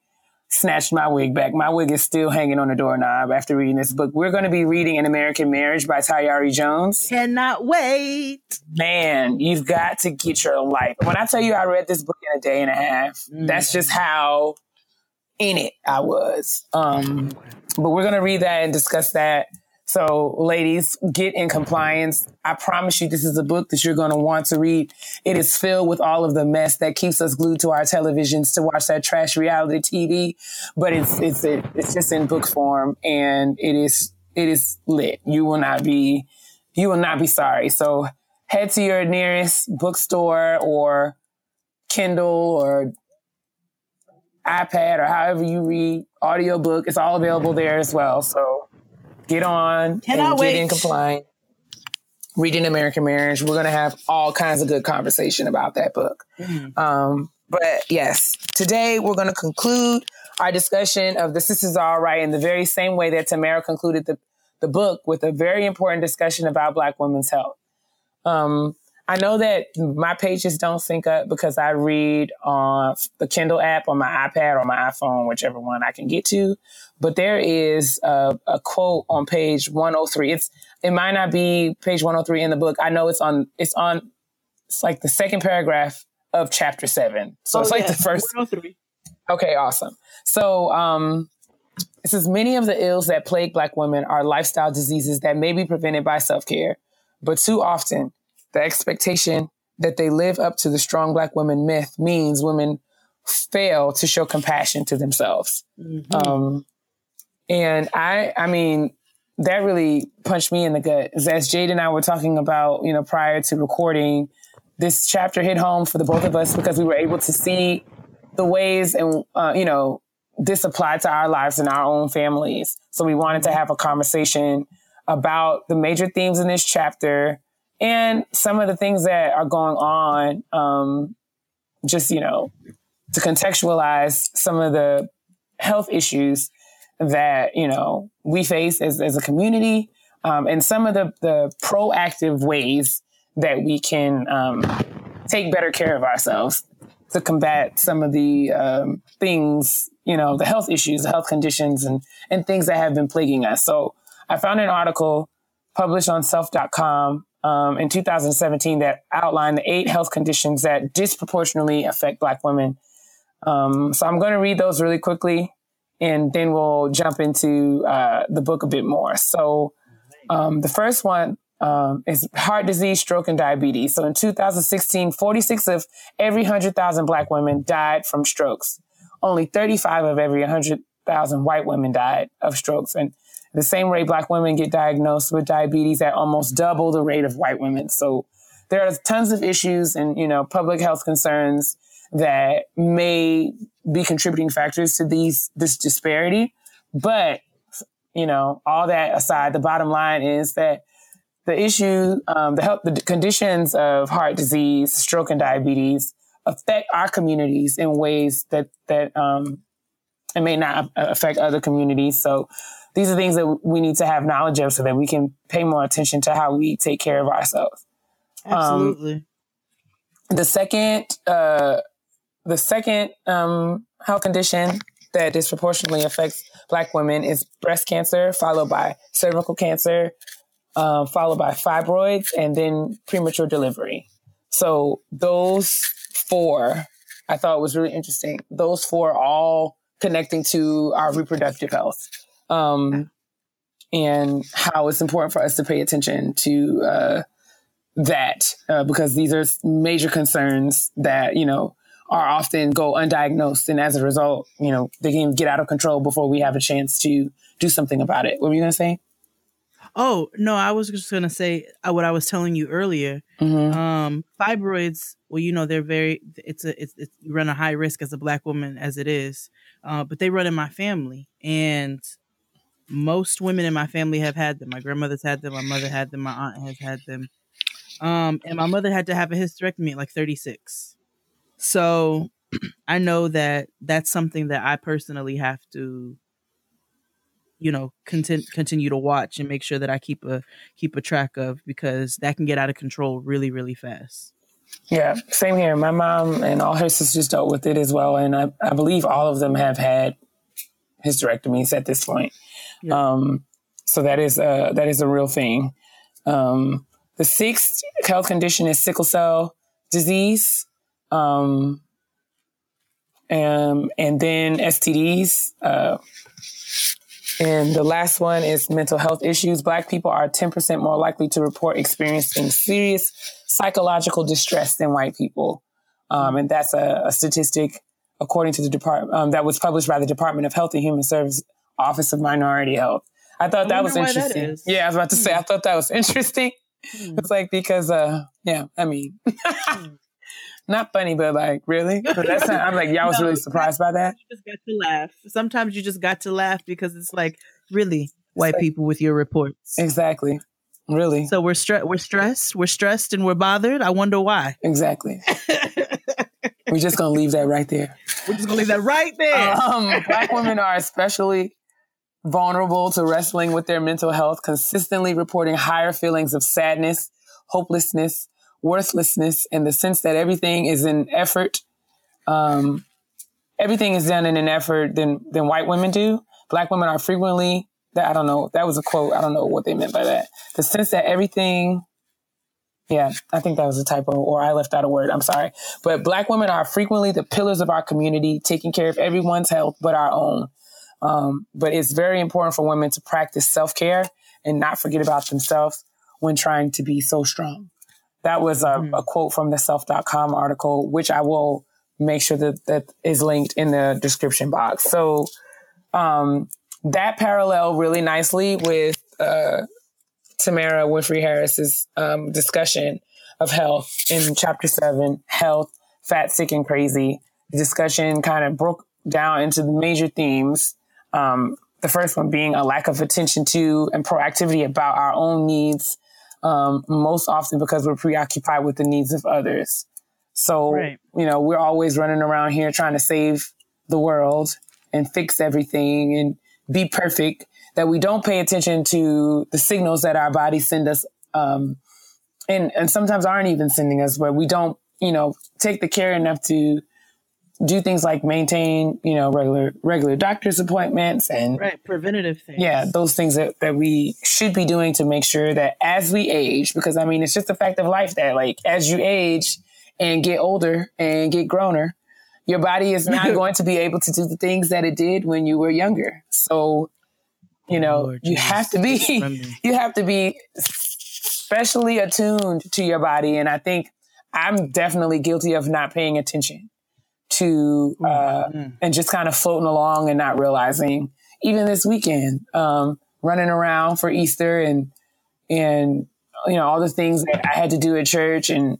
snatched my wig back. My wig is still hanging on the doorknob after reading this book. We're going to be reading An American Marriage by Tayari Jones.
Cannot wait.
Man, you've got to get your life. When I tell you I read this book in a day and a half, mm. that's just how in it I was. Um, but we're going to read that and discuss that so, ladies, get in compliance. I promise you, this is a book that you're going to want to read. It is filled with all of the mess that keeps us glued to our televisions to watch that trash reality TV, but it's it's it's just in book form, and it is it is lit. You will not be you will not be sorry. So, head to your nearest bookstore or Kindle or iPad or however you read audiobook. It's all available there as well. So get on Cannot and wait. get in compliant. Reading American Marriage. We're going to have all kinds of good conversation about that book. Mm-hmm. Um, but yes, today we're going to conclude our discussion of the Sisters All Right in the very same way that Tamara concluded the, the book with a very important discussion about Black women's health. Um, I know that my pages don't sync up because I read on the Kindle app on my iPad or my iPhone, whichever one I can get to. But there is a, a, quote on page 103. It's it might not be page 103 in the book. I know it's on it's on it's like the second paragraph of chapter seven. So oh, it's like the first 103. Okay, awesome. So um it says many of the ills that plague black women are lifestyle diseases that may be prevented by self-care, but too often the expectation that they live up to the strong black woman myth means women fail to show compassion to themselves. Mm-hmm. Um, and I, I mean, that really punched me in the gut. As Jade and I were talking about, you know, prior to recording, this chapter hit home for the both of us because we were able to see the ways and, uh, you know, this applied to our lives and our own families. So we wanted to have a conversation about the major themes in this chapter and some of the things that are going on, um, just, you know, to contextualize some of the health issues that, you know, we face as, as a community, um, and some of the, the proactive ways that we can um, take better care of ourselves to combat some of the um, things, you know, the health issues, the health conditions, and, and things that have been plaguing us. So I found an article published on self.com um, in 2017 that outlined the eight health conditions that disproportionately affect Black women. Um, so I'm going to read those really quickly, and then we'll jump into uh, the book a bit more. So um, the first one um, is heart disease, stroke, and diabetes. So in 2016, 46 of every 100,000 Black women died from strokes. Only 35 of every 100,000 white women died of strokes. And the same rate black women get diagnosed with diabetes at almost double the rate of white women. So there are tons of issues and, you know, public health concerns that may be contributing factors to these, this disparity. But, you know, all that aside, the bottom line is that the issue, um, the health, the conditions of heart disease, stroke, and diabetes affect our communities in ways that, that, um, it may not affect other communities. So these are things that we need to have knowledge of so that we can pay more attention to how we take care of ourselves.
Um, Absolutely.
Um, the second, uh, the second um, health condition that disproportionately affects Black women is breast cancer, followed by cervical cancer, uh, followed by fibroids, and then premature delivery. So those four, I thought was really interesting. Those four all connecting to our reproductive health um, and how it's important for us to pay attention to uh, that uh, because these are major concerns that you know are often go undiagnosed, and as a result, you know they can get out of control before we have a chance to do something about it. What were you going to say?
Oh no, I was just gonna say uh, what I was telling you earlier. Mm-hmm. Um, fibroids. Well, you know they're very. It's a. It's, it's you run a high risk as a black woman as it is, uh, but they run in my family, and most women in my family have had them. My grandmother's had them. My mother had them. My aunt has had them. Um, and my mother had to have a hysterectomy at like 36. So I know that that's something that I personally have to you know continue continue to watch and make sure that I keep a keep a track of because that can get out of control really really fast.
Yeah, same here. My mom and all her sisters dealt with it as well, and I, I believe all of them have had hysterectomies at this point. Yeah. Um, so that is a, that is a real thing. Um, the sixth health condition is sickle cell disease. Um, and, and then STDs. Uh, and the last one is mental health issues. Black people are 10% more likely to report experiencing serious psychological distress than white people. Um, and that's a, a, statistic according to the department um, that was published by the Department of Health and Human Service Office of Minority Health. I thought I that was interesting. That yeah, I was about to say, I hmm. thought that was interesting. Hmm. It's like because, uh, yeah, I mean, hmm. not funny, but like really. But that's not, I'm like, y'all was no, really surprised by that.
You just got to laugh. Sometimes you just got to laugh because it's like really white like, people with your reports.
Exactly. Really.
So we're stressed. We're stressed. We're stressed and we're bothered. I wonder why.
Exactly. we're just gonna leave that right there.
We're just gonna leave that right there.
Um, black women are especially vulnerable to wrestling with their mental health, consistently reporting higher feelings of sadness, hopelessness, worthlessness and the sense that everything is an effort. Um, everything is done in an effort than than white women do. Black women are frequently that I don't know. That was a quote. I don't know what they meant by that. The sense that everything. Yeah, I think that was a typo, or I left out a word. I'm sorry. But black women are frequently the pillars of our community, taking care of everyone's health but our own. Um, but it's very important for women to practice self care and not forget about themselves when trying to be so strong. That was a, mm. a quote from the self.com article, which I will make sure that that is linked in the description box. So, um, that parallel really nicely with, uh, Tamara Winfrey Harris's, um, discussion of health in chapter seven, health, fat, sick, and crazy. The discussion kind of broke down into the major themes. Um, the first one being a lack of attention to and proactivity about our own needs um, most often because we're preoccupied with the needs of others. So, right. you know, we're always running around here trying to save the world and fix everything and be perfect that we don't pay attention to the signals that our bodies send us. Um, and, and sometimes aren't even sending us, but we don't, you know, take the care enough to do things like maintain, you know, regular regular doctor's appointments and
right preventative things.
Yeah, those things that, that we should be doing to make sure that as we age, because I mean, it's just a fact of life that like as you age and get older and get growner, your body is not going to be able to do the things that it did when you were younger. So, you know, Lord, you have to be you have to be specially attuned to your body, and I think I'm definitely guilty of not paying attention to uh, mm-hmm. and just kind of floating along and not realizing. Even this weekend, um, running around for Easter and and you know all the things that I had to do at church and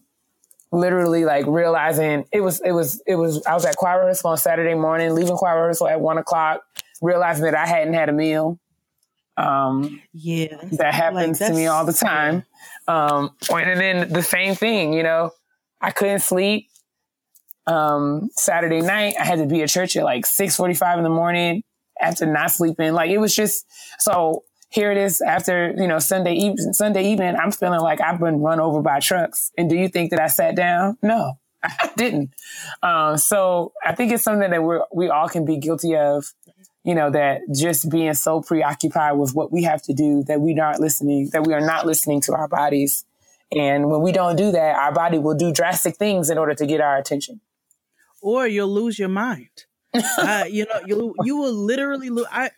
literally like realizing it was it was it was I was at choir rehearsal on Saturday morning, leaving choir rehearsal at one o'clock, realizing that I hadn't had a meal. Um,
yeah,
that happens like, to me all the time. Um, and then the same thing, you know, I couldn't sleep um, Saturday night. I had to be at church at like 6:45 in the morning after not sleeping. Like it was just so here it is after, you know, Sunday evening, Sunday evening, I'm feeling like I've been run over by trucks. And do you think that I sat down? No, I didn't. Um, so I think it's something that we're, we all can be guilty of, you know, that just being so preoccupied with what we have to do that we aren't listening, that we are not listening to our bodies. And when we don't do that, our body will do drastic things in order to get our attention
or you'll lose your mind. uh, you know, you you will literally lose. I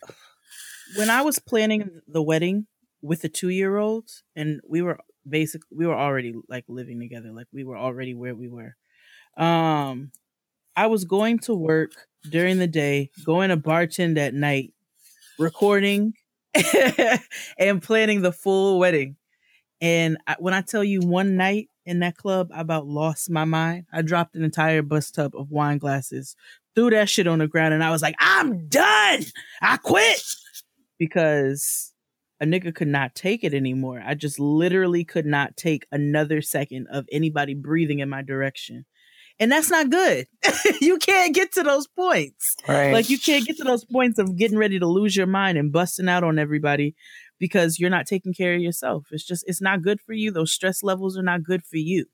when I was planning the wedding with the two year old, and we were basically we were already like living together, like we were already where we were. Um, I was going to work during the day, going to bartend at night, recording and planning the full wedding. And I, when I tell you one night in that club, I about lost my mind. I dropped an entire bus tub of wine glasses, threw that shit on the ground, and I was like, I'm done. I quit because a nigga could not take it anymore. I just literally could not take another second of anybody breathing in my direction. And that's not good. you can't get to those points. Right. Like you can't get to those points of getting ready to lose your mind and busting out on everybody because you're not taking care of yourself. It's just it's not good for you. Those stress levels are not good for you.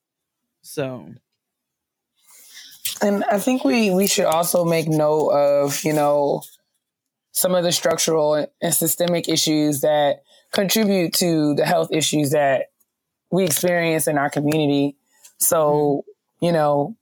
So
and I think we we should also make note of, you know, some of the structural and systemic issues that contribute to the health issues that we experience in our community. So, mm-hmm. you know,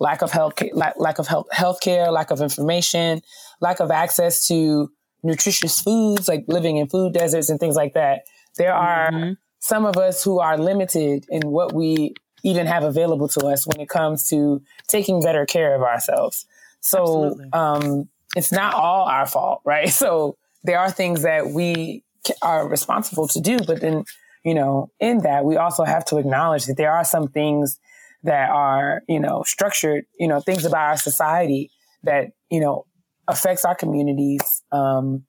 lack of health, lack, lack of health, healthcare, lack of information, lack of access to nutritious foods, like living in food deserts and things like that. There are mm-hmm. some of us who are limited in what we even have available to us when it comes to taking better care of ourselves. So, um, it's not all our fault, right? So there are things that we are responsible to do, but then, you know, in that we also have to acknowledge that there are some things that are, you know, structured, you know, things about our society that, you know, affects our communities, um,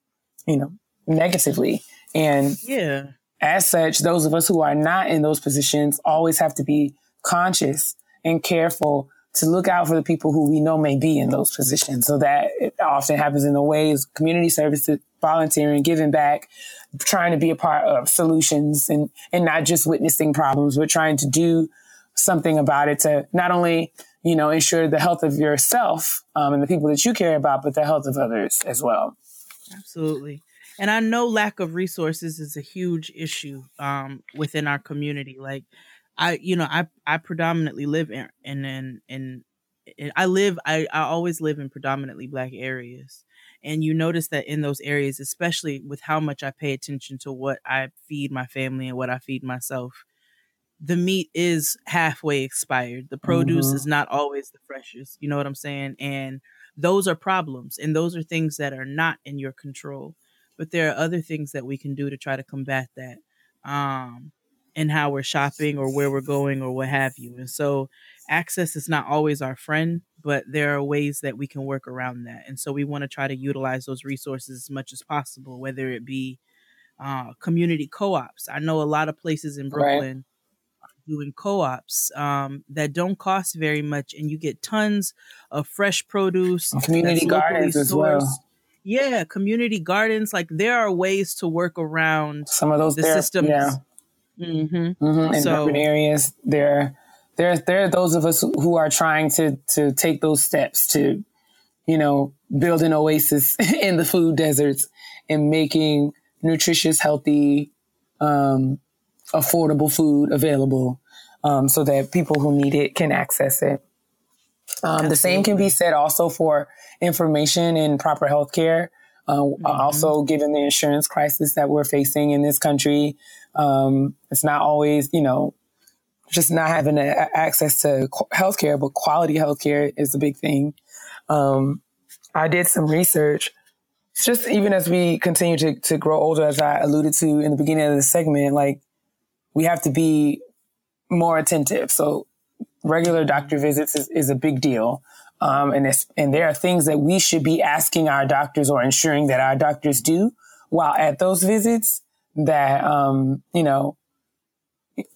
you know, negatively. And
yeah,
as such, those of us who are not in those positions always have to be conscious and careful to look out for the people who we know may be in those positions. So that it often happens in the ways community services, volunteering, giving back, trying to be a part of solutions and, and not just witnessing problems, but trying to do something about it to not only, you know, ensure the health of yourself um, and the people that you care about, but the health of others as well.
Absolutely. And I know lack of resources is a huge issue um, within our community. Like I, you know, I I predominantly live in in in, in, I live I, I always live in predominantly black areas. And you notice that in those areas, especially with how much I pay attention to what I feed my family and what I feed myself, the meat is halfway expired. The produce mm-hmm. is not always the freshest. You know what I'm saying? And those are problems. And those are things that are not in your control. But there are other things that we can do to try to combat that. Um, and how we're shopping or where we're going or what have you. And so access is not always our friend, but there are ways that we can work around that. And so we want to try to utilize those resources as much as possible, whether it be uh, community co-ops. I know a lot of places in Brooklyn right. Doing co-ops um, that don't cost very much, and you get tons of fresh produce.
Community gardens as well.
Yeah, community gardens. Like there are ways to work around
some of those
the systems.
Yeah
Mm-hmm.
Mm-hmm. In so, urban areas, there, there, there are those of us who are trying to to take those steps to, you know, build an oasis in the food deserts and making nutritious, healthy, um, affordable food available, um, so that people who need it can access it. Um, the same can be said also for information and proper health care. Uh, mm-hmm. Also, given the insurance crisis that we're facing in this country, um, it's not always, you know, just not having a, access to healthcare, but quality healthcare is a big thing. Um, I did some research. just even as we continue to, to grow older, as I alluded to in the beginning of the segment, like we have to be more attentive. So regular doctor visits is, is a big deal. Um, and and there are things that we should be asking our doctors or ensuring that our doctors do while at those visits that, um, you know,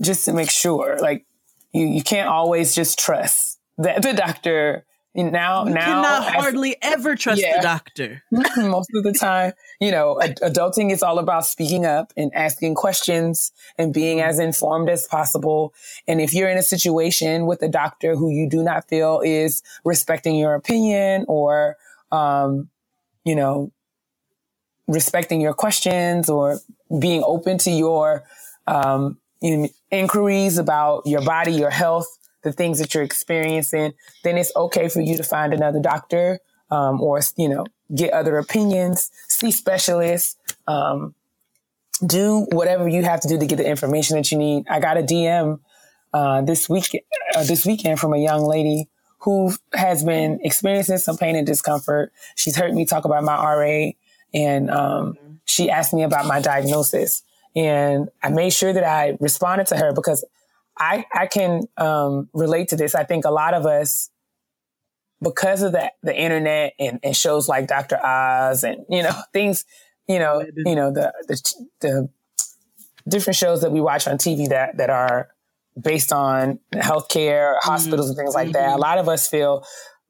just to make sure, like you, you can't always just trust that the doctor now,
you
now
cannot as, hardly ever trust yeah, the doctor.
most of the time, you know, adulting is all about speaking up and asking questions and being as informed as possible. And if you're in a situation with a doctor who you do not feel is respecting your opinion or, um, you know, respecting your questions or being open to your um, inquiries about your body, your health, the things that you're experiencing, then it's okay for you to find another doctor um, or, you know, get other opinions, see specialists. Um, do whatever you have to do to get the information that you need. I got a DM uh, this week uh, this weekend from a young lady who has been experiencing some pain and discomfort. She's heard me talk about my RA, and um, she asked me about my diagnosis, and I made sure that I responded to her because I I can um, relate to this. I think a lot of us because of the the internet and, and shows like Dr. Oz and you know things, you know, you know the the the different shows that we watch on TV that that are based on healthcare, mm-hmm. hospitals, and things like that. A mm-hmm. lot of us feel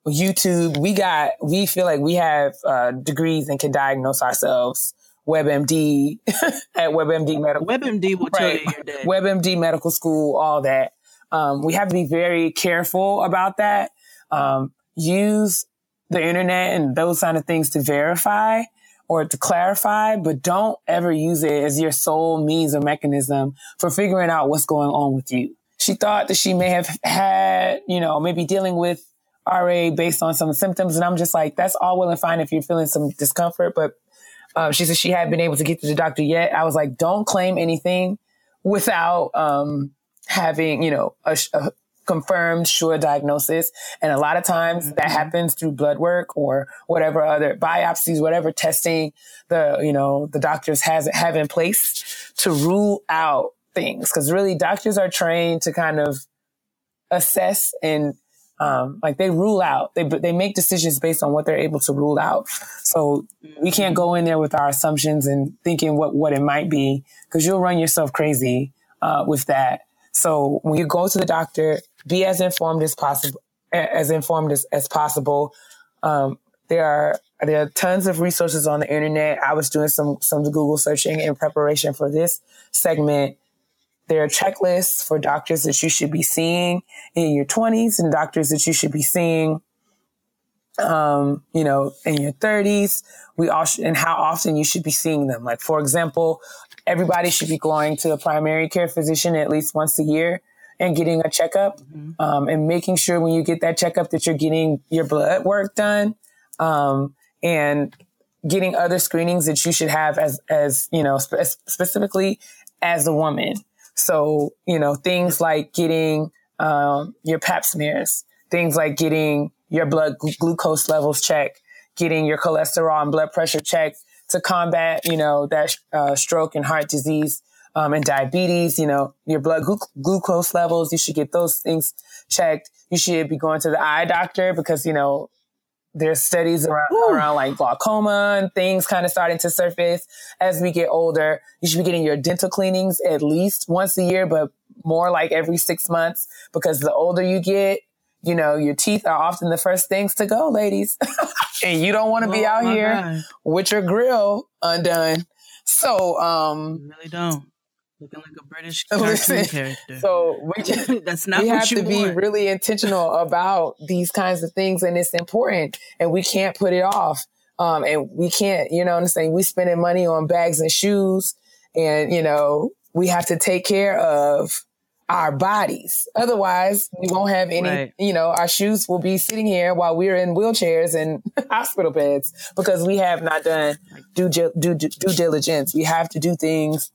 YouTube. We got we feel like we have uh, degrees and can diagnose ourselves. WebMD at WebMD Medical.
WebMD will right. tell you you're dead.
WebMD Medical School, all that. Um, we have to be very careful about that. Um, use the internet and those kind of things to verify or to clarify, but don't ever use it as your sole means or mechanism for figuring out what's going on with you. She thought that she may have had, you know, maybe dealing with RA based on some symptoms. And I'm just like, that's all well and fine if you're feeling some discomfort. But um, she said she hadn't been able to get to the doctor yet. I was like, don't claim anything without um, having, you know, a, a, confirmed sure diagnosis. And a lot of times mm-hmm. that happens through blood work or whatever other biopsies, whatever testing the, you know, the doctors has have in place to rule out things. Cause really doctors are trained to kind of assess and um, like they rule out, they, they make decisions based on what they're able to rule out. So we can't go in there with our assumptions and thinking what, what it might be because you'll run yourself crazy, uh, with that. So when you go to the doctor, be as informed as possible, as informed as, as possible. Um, there are there are tons of resources on the internet. I was doing some some Google searching in preparation for this segment. There are checklists for doctors that you should be seeing in your 20s and doctors that you should be seeing um, you know, in your 30s. We all sh- and how often you should be seeing them. Like, for example, everybody should be going to a primary care physician at least once a year and getting a checkup mm-hmm. um, and making sure when you get that checkup that you're getting your blood work done um, and getting other screenings that you should have as as you know spe- specifically as a woman so you know things like getting um, your pap smears things like getting your blood gl- glucose levels checked getting your cholesterol and blood pressure checked to combat you know that uh, stroke and heart disease um, and diabetes, you know, your blood glu- glucose levels. You should get those things checked. You should be going to the eye doctor because, you know, there's studies around, around like glaucoma and things kind of starting to surface as we get older. You should be getting your dental cleanings at least once a year, but more like every six months because the older you get, you know, your teeth are often the first things to go, ladies. and you don't want to be oh, out here God. with your grill undone. So, um,
you really don't. Looking like a British cartoon character.
So we
that's not
we
have
to
want.
be really intentional about these kinds of things, and it's important, and we can't put it off. Um, and we can't, you know, I'm saying we spending money on bags and shoes, and you know, we have to take care of our bodies. Otherwise, we won't have any, right. you know, our shoes will be sitting here while we're in wheelchairs and hospital beds because we have not done due, due, due diligence. We have to do things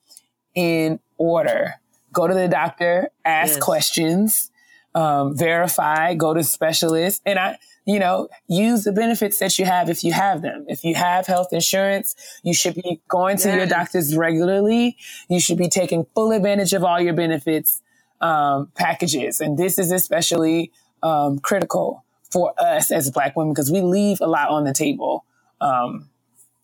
in order. Go to the doctor, ask yes. questions, um, verify, go to specialists, and I, you know, use the benefits that you have if you have them. If you have health insurance, you should be going to yes. your doctors regularly. You should be taking full advantage of all your benefits um, packages, and this is especially um, critical for us as Black women because we leave a lot on the table. Um,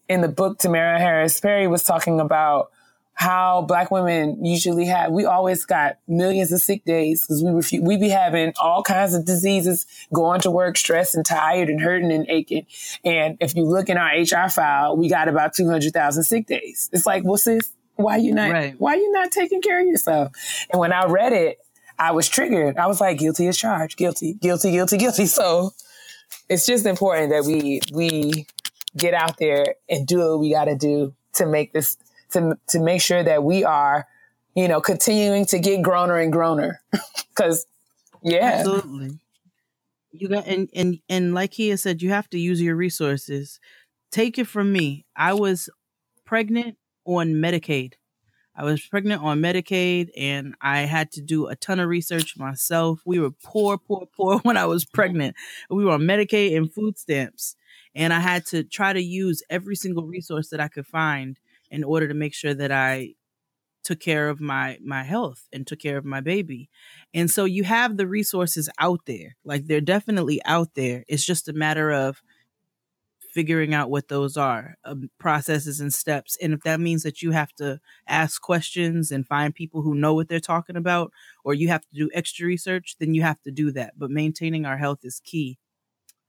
in the book, Tamara Harris Perry was talking about how black women usually have, we always got millions of sick days because we refuse, we be having all kinds of diseases, going to work stressed and tired and hurting and aching. And if you look in our HR file, we got about 200,000 sick days. It's like, well, sis, why you not, right. why you not taking care of yourself? And when I read it, I was triggered. I was like, guilty as charged, guilty, guilty, guilty, guilty. So it's just important that we, we get out there and do what we got to do to make this to to make sure that we are, you know, continuing to get growner and growner. Because yeah,
absolutely. You got and and and like he said, you have to use your resources. Take it from me. I was pregnant on Medicaid. I was pregnant on Medicaid and I had to do a ton of research myself. We were poor, poor, poor when I was pregnant. We were on Medicaid and food stamps. And I had to try to use every single resource that I could find in order to make sure that I took care of my my health and took care of my baby. And so you have the resources out there. Like they're definitely out there. It's just a matter of figuring out what those are, um, processes and steps. And if that means that you have to ask questions and find people who know what they're talking about, or you have to do extra research, then you have to do that. But maintaining our health is key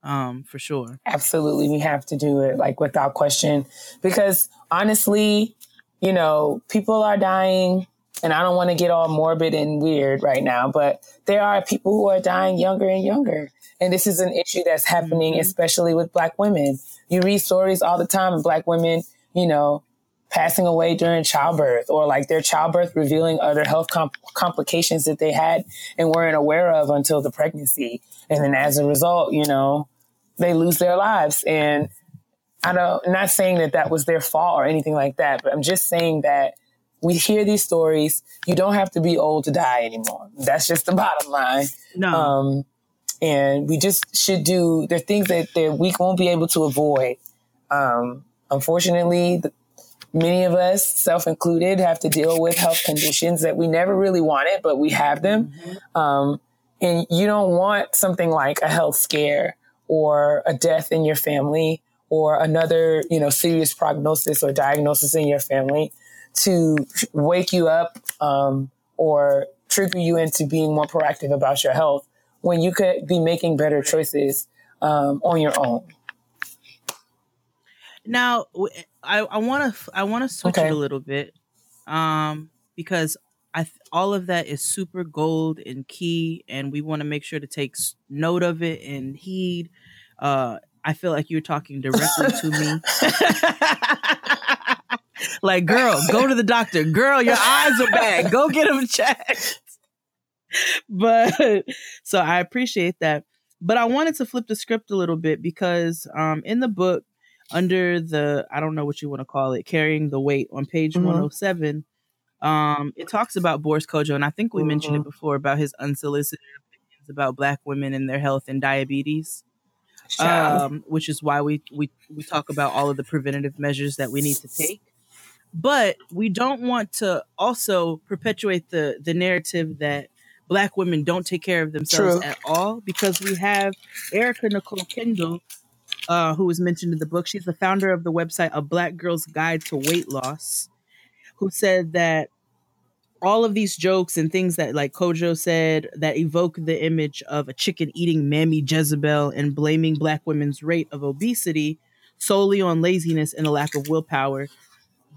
um, for sure.
Absolutely. We have to do it like without question because honestly, you know, people are dying and I don't want to get all morbid and weird right now, but there are people who are dying younger and younger. And this is an issue that's happening, mm-hmm. especially with black women. You read stories all the time of black women, you know, passing away during childbirth or like their childbirth revealing other health complications that they had and weren't aware of until the pregnancy. And then as a result, you know, they lose their lives. And I don't, not saying that that was their fault or anything like that, but I'm just saying that we hear these stories. You don't have to be old to die anymore. That's just the bottom line.
No. Um,
and we just should do the things that, that we won't be able to avoid. Um, unfortunately, the, many of us, self included, have to deal with health conditions that we never really wanted, but we have them. Mm-hmm. Um, and you don't want something like a health scare or a death in your family or another, you know, serious prognosis or diagnosis in your family to wake you up um, or trigger you into being more proactive about your health when you could be making better choices um, on your own.
Now, I want to I want to switch okay. it a little bit, um, because I th- all of that is super gold and key, and we want to make sure to take note of it and heed. Uh, I feel like you're talking directly to me. like, girl, go to the doctor. Girl, your eyes are bad. Go get them checked. but so I appreciate that. But I wanted to flip the script a little bit because um, in the book, under the I don't know what you want to call it, carrying the weight on page mm-hmm. 107, um, it talks about Boris Kodjoe, and I think we mm-hmm. mentioned it mm-hmm. before about his unsolicited opinions about Black women and their health and diabetes. Um, which is why we, we we talk about all of the preventative measures that we need to take but we don't want to also perpetuate the the narrative that black women don't take care of themselves True. at all because we have Erica Nicole Kendall, uh, who was mentioned in the book. She's the founder of the website A Black Girl's Guide to Weight Loss, who said that all of these jokes and things that like Kodjoe said that evoke the image of a chicken eating mammy Jezebel and blaming black women's rate of obesity solely on laziness and a lack of willpower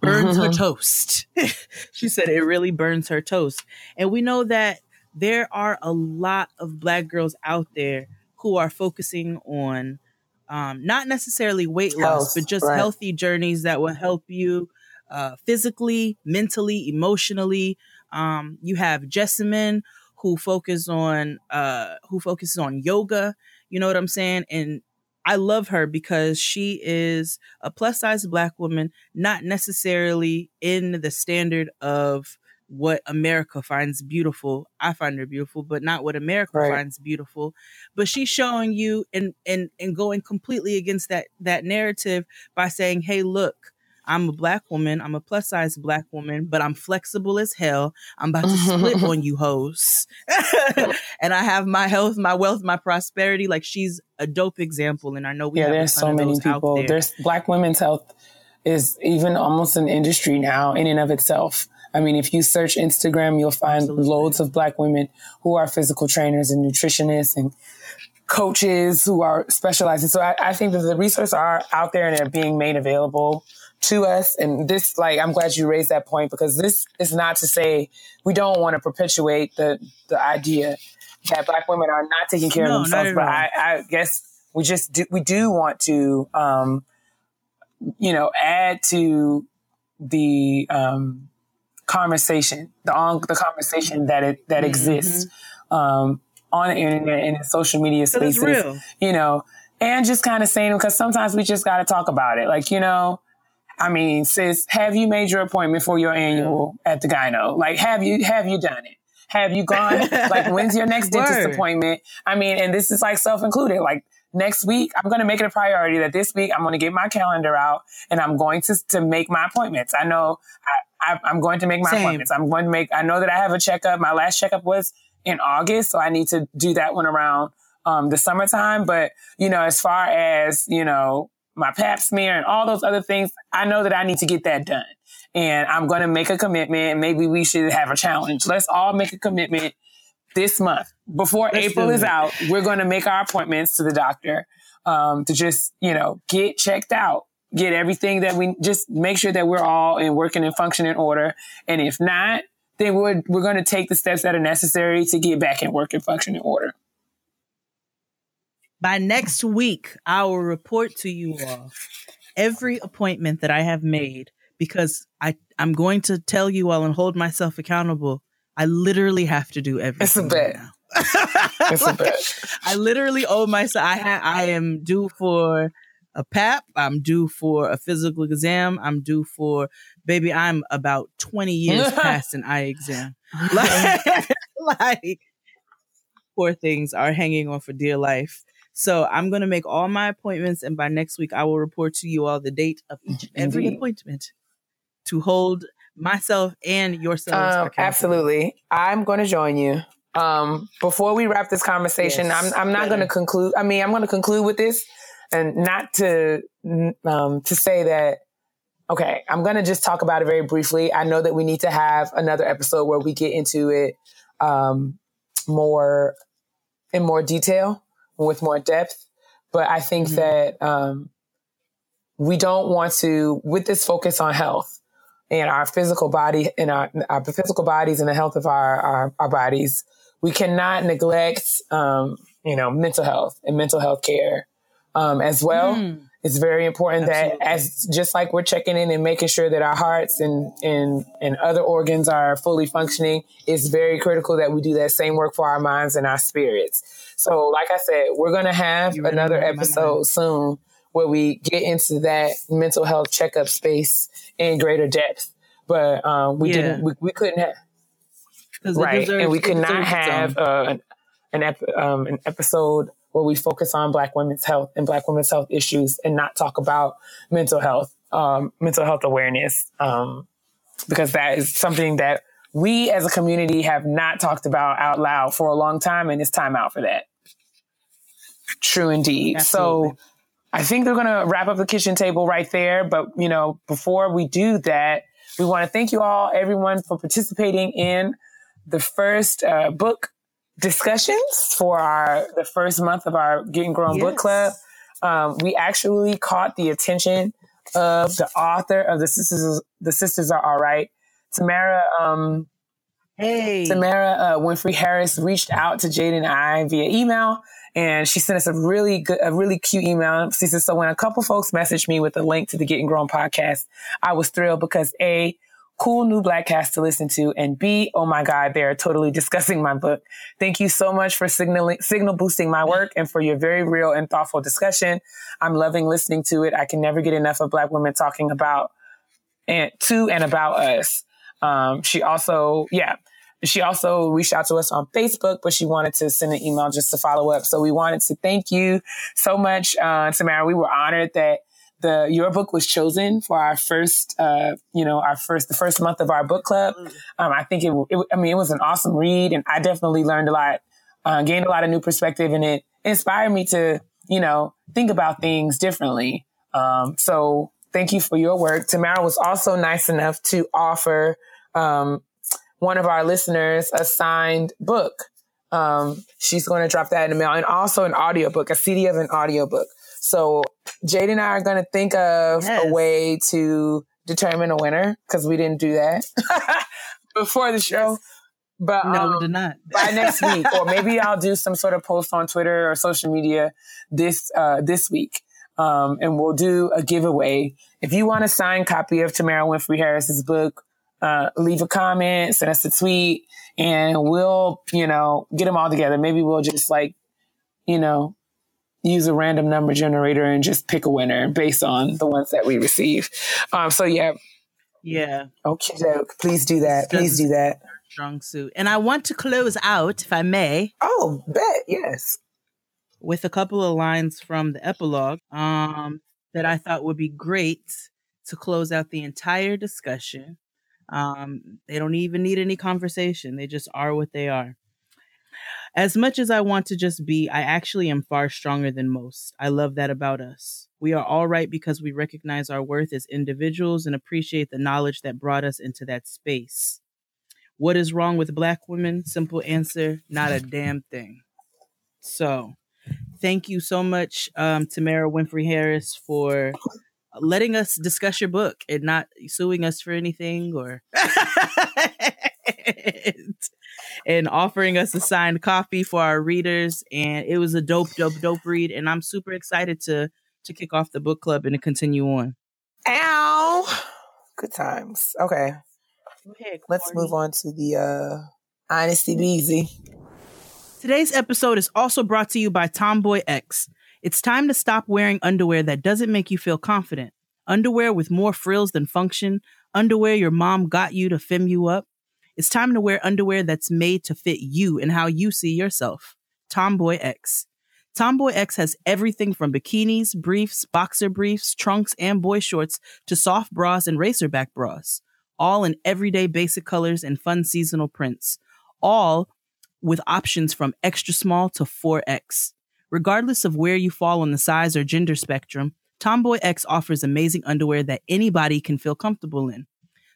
burns her toast. she said it really burns her toast. And we know that there are a lot of black girls out there who are focusing on um, not necessarily weight Health, loss, but just right. healthy journeys that will help you uh, physically, mentally, emotionally. Um, you have Jessamyn who focus on uh, who focuses on yoga. You know what I'm saying? And I love her because she is a plus size black woman, not necessarily in the standard of what America finds beautiful. I find her beautiful, but not what America right. finds beautiful. But she's showing you and and and going completely against that that narrative by saying, "Hey, look, I'm a black woman. I'm a plus size black woman, but I'm flexible as hell. I'm about to split on you hoes. and I have my health, my wealth, my prosperity. Like she's a dope example. And I know we yeah, there's so many people. There.
There's black women's health is even almost an industry now in and of itself. I mean, if you search Instagram, you'll find Absolutely. loads of black women who are physical trainers and nutritionists and coaches who are specializing. So I, I think that the resources are out there and they're being made available to us. And this, like, I'm glad you raised that point because this is not to say we don't want to perpetuate the, the idea that black women are not taking care no, of themselves. But I, I, guess we just do, we do want to, um, you know, add to the, um, conversation, the on the conversation that it, that mm-hmm. exists, um, on the internet and in social media spaces, you know, and just kind of saying, because sometimes we just got to talk about it. Like, you know, I mean, sis, have you made your appointment for your annual at the gyno? Like, have you have you done it? Have you gone? like, when's your next dentist appointment? I mean, and this is like self included. Like next week, I'm going to make it a priority that this week I'm going to get my calendar out and I'm going to to make my appointments. I know I, I am going to make my Same. appointments. I'm going to make. I know that I have a checkup. My last checkup was in August, so I need to do that one around um, the summertime. But you know, as far as you know my pap smear and all those other things, I know that I need to get that done. And I'm going to make a commitment. Maybe we should have a challenge. Let's all make a commitment this month before Let's April is out. We're going to make our appointments to the doctor um, to just, you know, get checked out, get everything that we just make sure that we're all in working and functioning order. And if not, then we're, we're going to take the steps that are necessary to get back in work and function in order.
By next week, I will report to you all every appointment that I have made because I, I'm going to tell you all and hold myself accountable. I literally have to do everything.
It's a bet. Right
it's like, a bet. I literally owe myself. I ha- I am due for a PAP. I'm due for a physical exam. I'm due for baby. I'm about 20 years past an eye exam. Like, like poor things are hanging on for dear life. So I'm going to make all my appointments, and by next week, I will report to you all the date of each and every Indeed. appointment to hold myself and yourselves.
Um, absolutely, I'm going to join you. Um, before we wrap this conversation, yes. I'm I'm not going to conclude. I mean, I'm going to conclude with this, and not to um, to say that. Okay, I'm going to just talk about it very briefly. I know that we need to have another episode where we get into it um, more in more detail with more depth. But I think mm-hmm. that um, we don't want to, with this focus on health and our physical body and our, our physical bodies and the health of our, our, our bodies, we cannot neglect, um, you know, mental health and mental health care um, as well. Mm. It's very important Absolutely. that as just like we're checking in and making sure that our hearts and, and, and other organs are fully functioning, it's very critical that we do that same work for our minds and our spirits. So, like I said, we're going to have you another episode soon where we get into that mental health checkup space in greater depth. But um, we yeah. didn't, we, we couldn't have, right, deserves, and we could not have uh, an an, ep- um, an episode where we focus on Black women's health and Black women's health issues and not talk about mental health, um, mental health awareness, um, because that is something that we as a community have not talked about out loud for a long time, and it's time out for that. True indeed. Absolutely. So I think they're going to wrap up the kitchen table right there. But, you know, before we do that, we want to thank you all, everyone, for participating in the first uh, book discussions for our the first month of our Getting Grown yes. book club. Um, we actually caught the attention of the author of the sisters. The sisters are all right. Tamara. Um,
hey,
Tamara uh, Winfrey Harris reached out to Jade and I via email, and she sent us a really good, a really cute email. She said, "So when a couple folks messaged me with a link to the Getting Grown podcast, I was thrilled because a cool new black cast to listen to. And B, oh my God, they're totally discussing my book. Thank you so much for signaling, signal boosting my work and for your very real and thoughtful discussion. I'm loving listening to it. I can never get enough of black women talking about and to and about us. Um, she also, yeah, she also reached out to us on Facebook, but she wanted to send an email just to follow up. So we wanted to thank you so much, uh, Tamara. We were honored that the your book was chosen for our first uh, you know our first the first month of our book club. Mm. um, i think it, it, i mean it was an awesome read and i definitely learned a lot uh, gained a lot of new perspective and it inspired me to you know think about things differently. Um, so thank you for your work. Tamara was also nice enough to offer um, one of our listeners a signed book. Um, she's going to drop that in the mail and also an audiobook a cd of an audiobook so Jade and I are going to think of yes. a way to determine a winner because we didn't do that before the show. But
no, um, we did not.
by next week, or maybe I'll do some sort of post on Twitter or social media this uh, this week, um, and we'll do a giveaway. If you want a signed copy of Tamara Winfrey Harris's book, uh, leave a comment, send us a tweet, and we'll you know get them all together. Maybe we'll just like you know use a random number generator and just pick a winner based on the ones that we receive. Um, so yeah.
Yeah.
Okay, joke. Please do that. Please do that.
Strong suit. And I want to close out, if I may.
Oh, bet. Yes.
With a couple of lines from the epilogue um, that I thought would be great to close out the entire discussion. Um, they don't even need any conversation. They just are what they are. As much as I want to just be, I actually am far stronger than most. I love that about us. We are all right because we recognize our worth as individuals and appreciate the knowledge that brought us into that space. What is wrong with black women? Simple answer not a damn thing. So, thank you so much, um, Tamara Winfrey Harris, for letting us discuss your book and not suing us for anything or and offering us a signed copy for our readers. And it was a dope, dope, dope read. And I'm super excited to to kick off the book club and to continue on.
Ow. Good times. Okay. Ahead, Let's move on to the uh Honesty Beezy.
Today's episode is also brought to you by Tomboy X. It's time to stop wearing underwear that doesn't make you feel confident. Underwear with more frills than function, underwear your mom got you to fem you up, it's time to wear underwear that's made to fit you and how you see yourself. Tomboy X. Tomboy X has everything from bikinis, briefs, boxer briefs, trunks, and boy shorts to soft bras and racerback bras, all in everyday basic colors and fun seasonal prints, all with options from extra small to 4X. Regardless of where you fall on the size or gender spectrum, Tomboy X offers amazing underwear that anybody can feel comfortable in.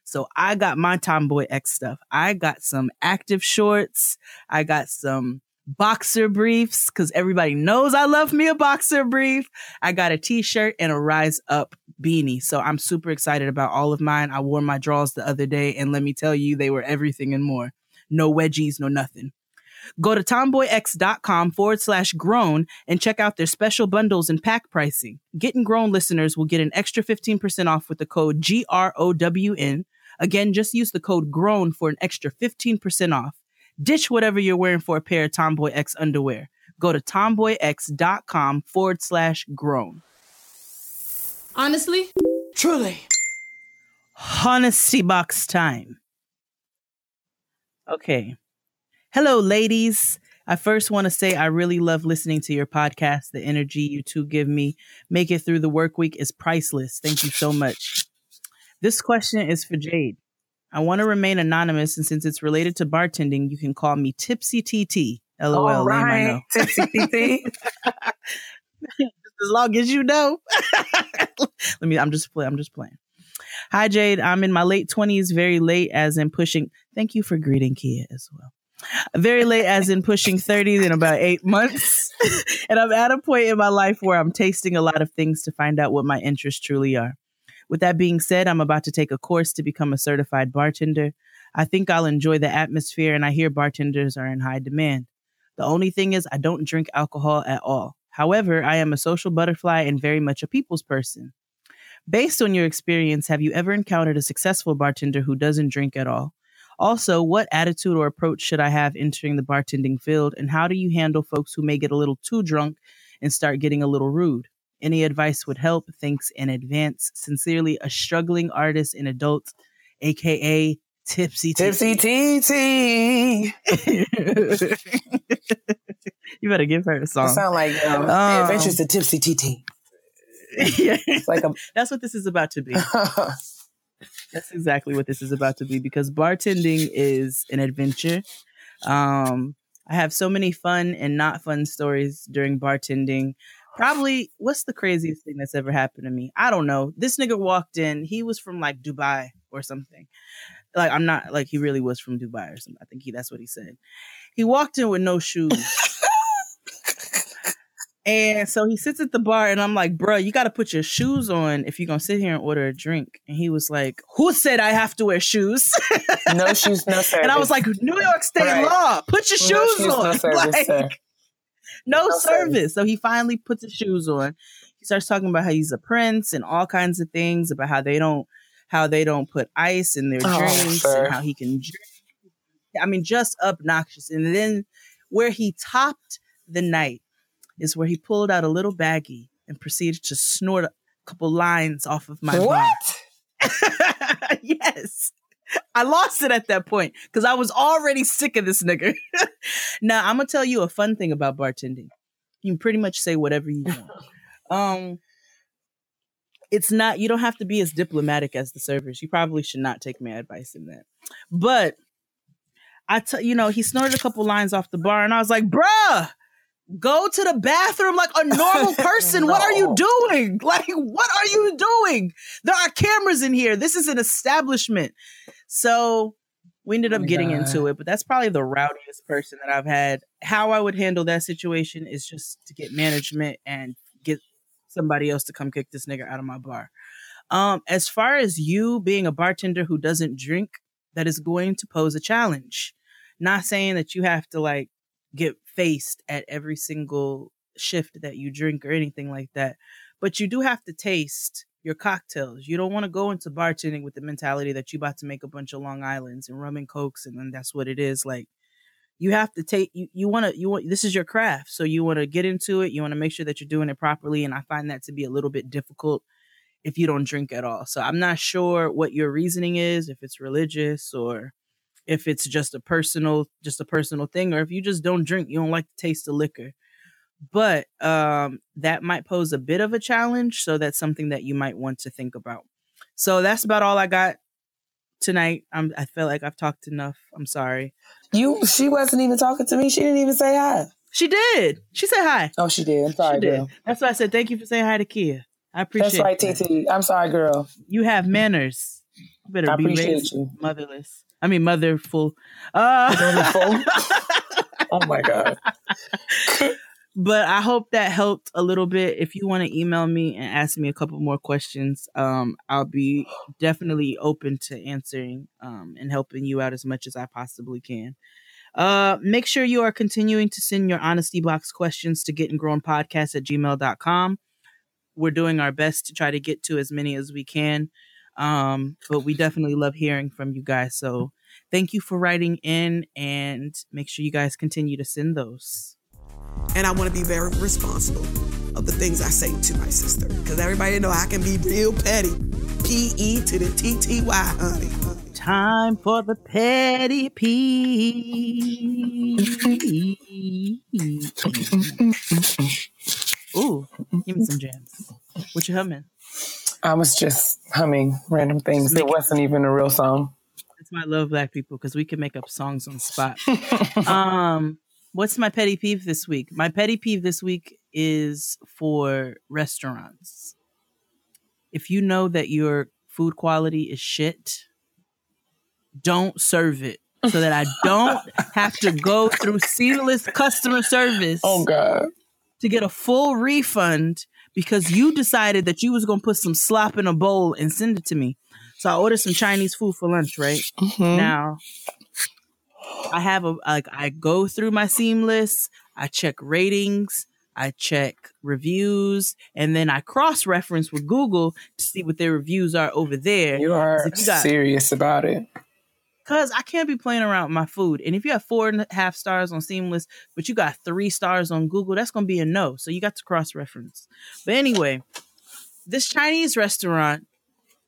So I got my Tomboy X stuff. I got some active shorts. I got some boxer briefs because everybody knows I love me a boxer brief. I got a t-shirt and a rise up beanie. So I'm super excited about all of mine. I wore my draws the other day and let me tell you, they were everything and more. No wedgies, no nothing. Go to tomboyx.com forward slash grown and check out their special bundles and pack pricing. Getting grown listeners will get an extra 15% off with the code GROWN Again, just use the code GROWN for an extra 15% off. Ditch whatever you're wearing for a pair of Tomboy X underwear. Go to tomboyx.com forward slash grown.
Honestly?
Truly.
Honesty box time. Okay. Hello, ladies. I first want to say I really love listening to your podcast. The energy you two give me, make it through the work week is priceless. Thank you so much. This question is for Jade. I want to remain anonymous, and since it's related to bartending, you can call me Tipsy TT. LOL. All right. Name I know. Tipsy TT. as long as you know. Let me. I'm just playing. I'm just playing. Hi, Jade. I'm in my late 20s, very late, as in pushing. Thank you for greeting Kia as well. Very late, as in pushing 30 in about eight months. and I'm at a point in my life where I'm tasting a lot of things to find out what my interests truly are. With that being said, I'm about to take a course to become a certified bartender. I think I'll enjoy the atmosphere, and I hear bartenders are in high demand. The only thing is, I don't drink alcohol at all. However, I am a social butterfly and very much a people's person. Based on your experience, have you ever encountered a successful bartender who doesn't drink at all? Also, what attitude or approach should I have entering the bartending field, and how do you handle folks who may get a little too drunk and start getting a little rude? Any advice would help. Thanks in advance. Sincerely, a struggling artist and adult, aka Tipsy
Tipsy TT.
you better give her a song.
It sound like um, um, Adventures of Tipsy TT.
Yeah, it's like a, that's what this is about to be. that's exactly what this is about to be because bartending is an adventure. Um, I have so many fun and not fun stories during bartending. Probably, what's the craziest thing that's ever happened to me? I don't know. This nigga walked in. He was from like Dubai or something. Like I'm not like he really was from Dubai or something. I think he that's what he said. He walked in with no shoes. and so he sits at the bar and I'm like, bro, you got to put your shoes on if you're going to sit here and order a drink. And he was like, who said I have to wear shoes?
no shoes, no service.
And I was like, New York State right. law, put your no shoes, shoes on. No service, like, no, no service. So he finally puts his shoes on. He starts talking about how he's a prince and all kinds of things about how they don't how they don't put ice in their oh, drinks sure. and how he can drink. I mean, just obnoxious. And then where he topped the night is where he pulled out a little baggie and proceeded to snort a couple lines off of my
what?
yes. I lost it at that point because I was already sick of this nigga. now I'm gonna tell you a fun thing about bartending. You can pretty much say whatever you want. um, it's not you don't have to be as diplomatic as the servers. You probably should not take my advice in that. But I tell you know, he snorted a couple lines off the bar, and I was like, bruh, go to the bathroom like a normal person. no. What are you doing? Like, what are you doing? There are cameras in here. This is an establishment. So we ended up oh getting God. into it, but that's probably the rowdiest person that I've had. How I would handle that situation is just to get management and get somebody else to come kick this nigga out of my bar. Um, as far as you being a bartender who doesn't drink, that is going to pose a challenge. Not saying that you have to like get faced at every single shift that you drink or anything like that, but you do have to taste your cocktails. You don't want to go into bartending with the mentality that you're about to make a bunch of Long Islands and rum and cokes, and then that's what it is. Like you have to take you you want to you want this is your craft, so you want to get into it. You want to make sure that you're doing it properly, and I find that to be a little bit difficult if you don't drink at all. So I'm not sure what your reasoning is, if it's religious or if it's just a personal just a personal thing, or if you just don't drink, you don't like to taste the liquor but um, that might pose a bit of a challenge. So that's something that you might want to think about. So that's about all I got tonight. I'm, I feel like I've talked enough. I'm sorry.
You, she wasn't even talking to me. She didn't even say hi.
She did. She said hi.
Oh, she did. I'm sorry, girl.
That's why I said thank you for saying hi to Kia. I appreciate. That.
That's right, TT. I'm sorry, girl.
You have manners. You better I be raised you. motherless. I mean, motherful. Uh,
motherful. oh my god.
but I hope that helped a little bit. If you want to email me and ask me a couple more questions, um, I'll be definitely open to answering um, and helping you out as much as I possibly can. Uh, make sure you are continuing to send your honesty box questions to getting grown podcast at gmail.com. We're doing our best to try to get to as many as we can. Um, but we definitely love hearing from you guys. So thank you for writing in and make sure you guys continue to send those.
And I want to be very responsible of the things I say to my sister. Because everybody know I can be real petty. P-E to the T-T-Y, honey.
Time for the petty P. Ooh, give me some jams. What you humming?
I was just humming random things. It wasn't even a real song.
That's why I love black people because we can make up songs on spot. um, What's my petty peeve this week? My petty peeve this week is for restaurants. If you know that your food quality is shit, don't serve it so that I don't have to go through seamless customer service.
Oh God.
To get a full refund because you decided that you was gonna put some slop in a bowl and send it to me. So I ordered some Chinese food for lunch, right? Mm-hmm. Now I have a like I go through my seamless, I check ratings, I check reviews, and then I cross reference with Google to see what their reviews are over there.
You are you got, serious about it.
Cause I can't be playing around with my food. And if you have four and a half stars on Seamless, but you got three stars on Google, that's gonna be a no. So you got to cross reference. But anyway, this Chinese restaurant,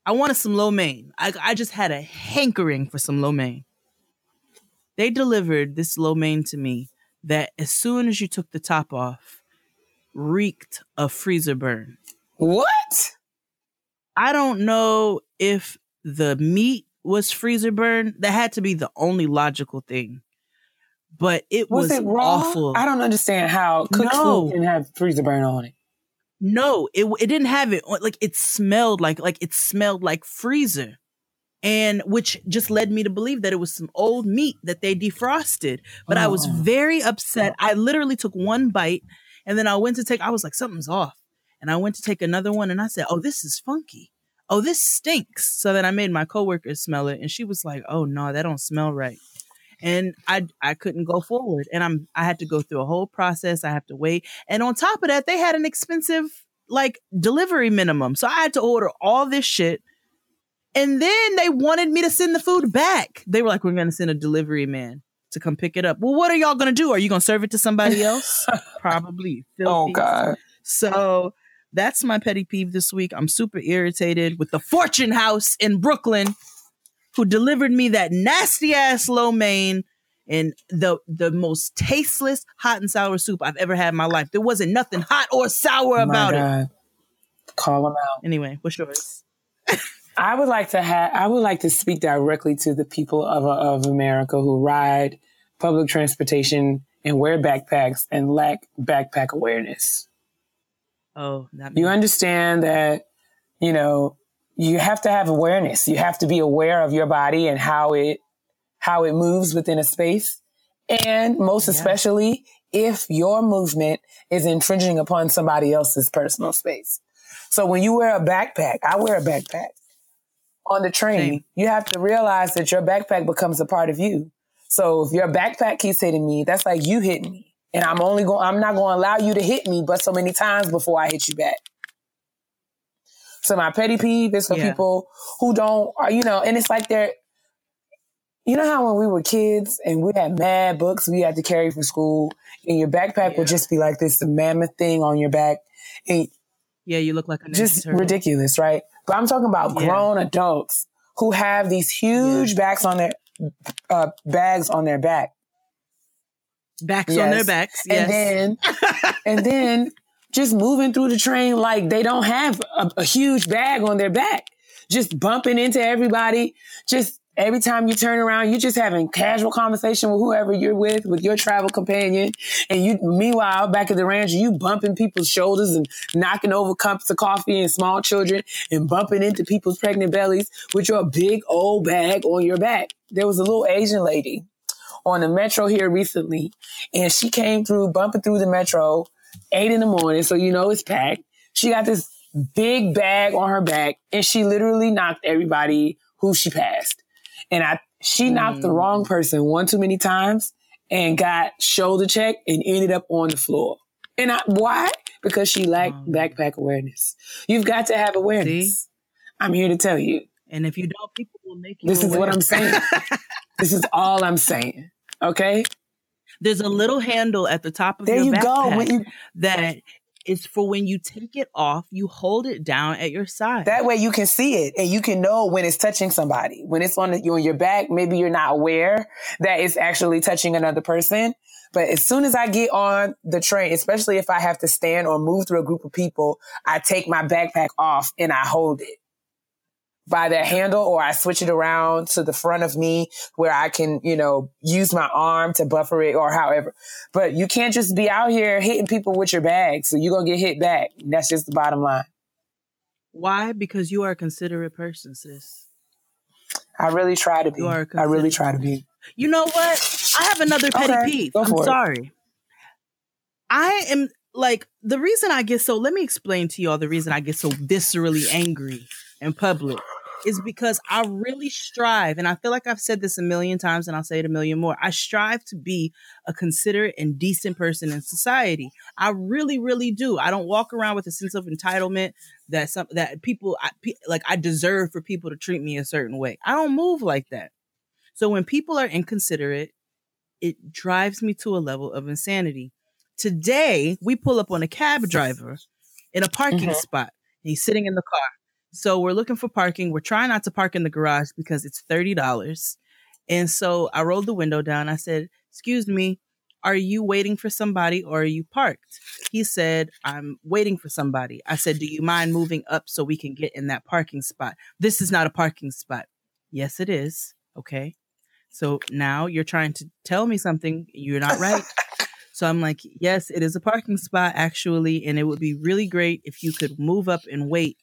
I wanted some lo mein. I, I just had a hankering for some lo mein. They delivered this lo mein to me that as soon as you took the top off, reeked of freezer burn.
What?
I don't know if the meat was freezer burn. That had to be the only logical thing. But it was, was it awful.
I don't understand how cooked no. food can have freezer burn on it.
No, it it didn't have it. Like it smelled like like it smelled like freezer and which just led me to believe that it was some old meat that they defrosted. But oh. I was oh. very upset. Oh. I literally took one bite and then I went to take, I was like, something's off. And I went to take another one and I said, oh, this is funky. Oh, this stinks. So then I made my coworker smell it and she was like, oh no, that don't smell right. And I I couldn't go forward. And I'm I had to go through a whole process. I have to wait. And on top of that, they had an expensive like delivery minimum. So I had to order all this shit and then they wanted me to send the food back. They were like, we're going to send a delivery man to come pick it up. Well, what are y'all gonna do? Are you gonna serve it to somebody else? Probably.
Oh God.
So that's my petty peeve this week. I'm super irritated with the Fortune House in Brooklyn, who delivered me that nasty ass lo mein and the the most tasteless hot and sour soup I've ever had in my life. There wasn't nothing hot or sour about it.
Call them out.
Anyway, what's yours?
I would like to have. I would like to speak directly to the people of of America who ride public transportation and wear backpacks and lack backpack awareness.
Oh, that
you understand that you know you have to have awareness. You have to be aware of your body and how it how it moves within a space, and most yeah. especially if your movement is infringing upon somebody else's personal space. So when you wear a backpack, I wear a backpack on the train, Same. you have to realize that your backpack becomes a part of you. So if your backpack keeps hitting me, that's like you hitting me. And I'm only going, I'm not going to allow you to hit me but so many times before I hit you back. So my petty peeve is for yeah. people who don't, are, you know, and it's like they're, you know how when we were kids and we had mad books we had to carry for school and your backpack yeah. would just be like this mammoth thing on your back and
yeah, you look like a
just ridiculous, right? But I'm talking about yeah. grown adults who have these huge yeah. backs on their uh, bags on their back.
Backs yes. on their backs, yes.
and then and then just moving through the train like they don't have a, a huge bag on their back, just bumping into everybody, just Every time you turn around, you're just having casual conversation with whoever you're with, with your travel companion. And you, meanwhile, back at the ranch, you bumping people's shoulders and knocking over cups of coffee and small children and bumping into people's pregnant bellies with your big old bag on your back. There was a little Asian lady on the metro here recently, and she came through, bumping through the metro, eight in the morning, so you know it's packed. She got this big bag on her back, and she literally knocked everybody who she passed. And I, she knocked the wrong mm. person one too many times and got shoulder checked and ended up on the floor. And I, why? Because she lacked um, backpack awareness. You've got to have awareness. See? I'm here to tell you.
And if you don't, people will make you.
This
aware.
is what I'm saying. this is all I'm saying. Okay.
There's a little handle at the top of there your you backpack go. You, that is for when you take it off, you hold it down at your side.
That way you can see it and you can know when it's touching somebody. When it's on you on your back, maybe you're not aware that it's actually touching another person. But as soon as I get on the train, especially if I have to stand or move through a group of people, I take my backpack off and I hold it by that handle or I switch it around to the front of me where I can, you know, use my arm to buffer it or however. But you can't just be out here hitting people with your bag. So you're going to get hit back. That's just the bottom line.
Why? Because you are a considerate person, sis.
I really try to be. You are I really try to be.
You know what? I have another petty okay, peeve. I'm sorry. It. I am like the reason I get so let me explain to y'all the reason I get so viscerally angry in public is because I really strive, and I feel like I've said this a million times and I'll say it a million more. I strive to be a considerate and decent person in society. I really, really do. I don't walk around with a sense of entitlement that some that people I, like I deserve for people to treat me a certain way. I don't move like that. So when people are inconsiderate, it drives me to a level of insanity. Today, we pull up on a cab driver in a parking mm-hmm. spot. He's sitting in the car. So we're looking for parking. We're trying not to park in the garage because it's $30. And so I rolled the window down. I said, Excuse me, are you waiting for somebody or are you parked? He said, I'm waiting for somebody. I said, Do you mind moving up so we can get in that parking spot? This is not a parking spot. Yes, it is. Okay. So now you're trying to tell me something. You're not right. so I'm like, Yes, it is a parking spot actually. And it would be really great if you could move up and wait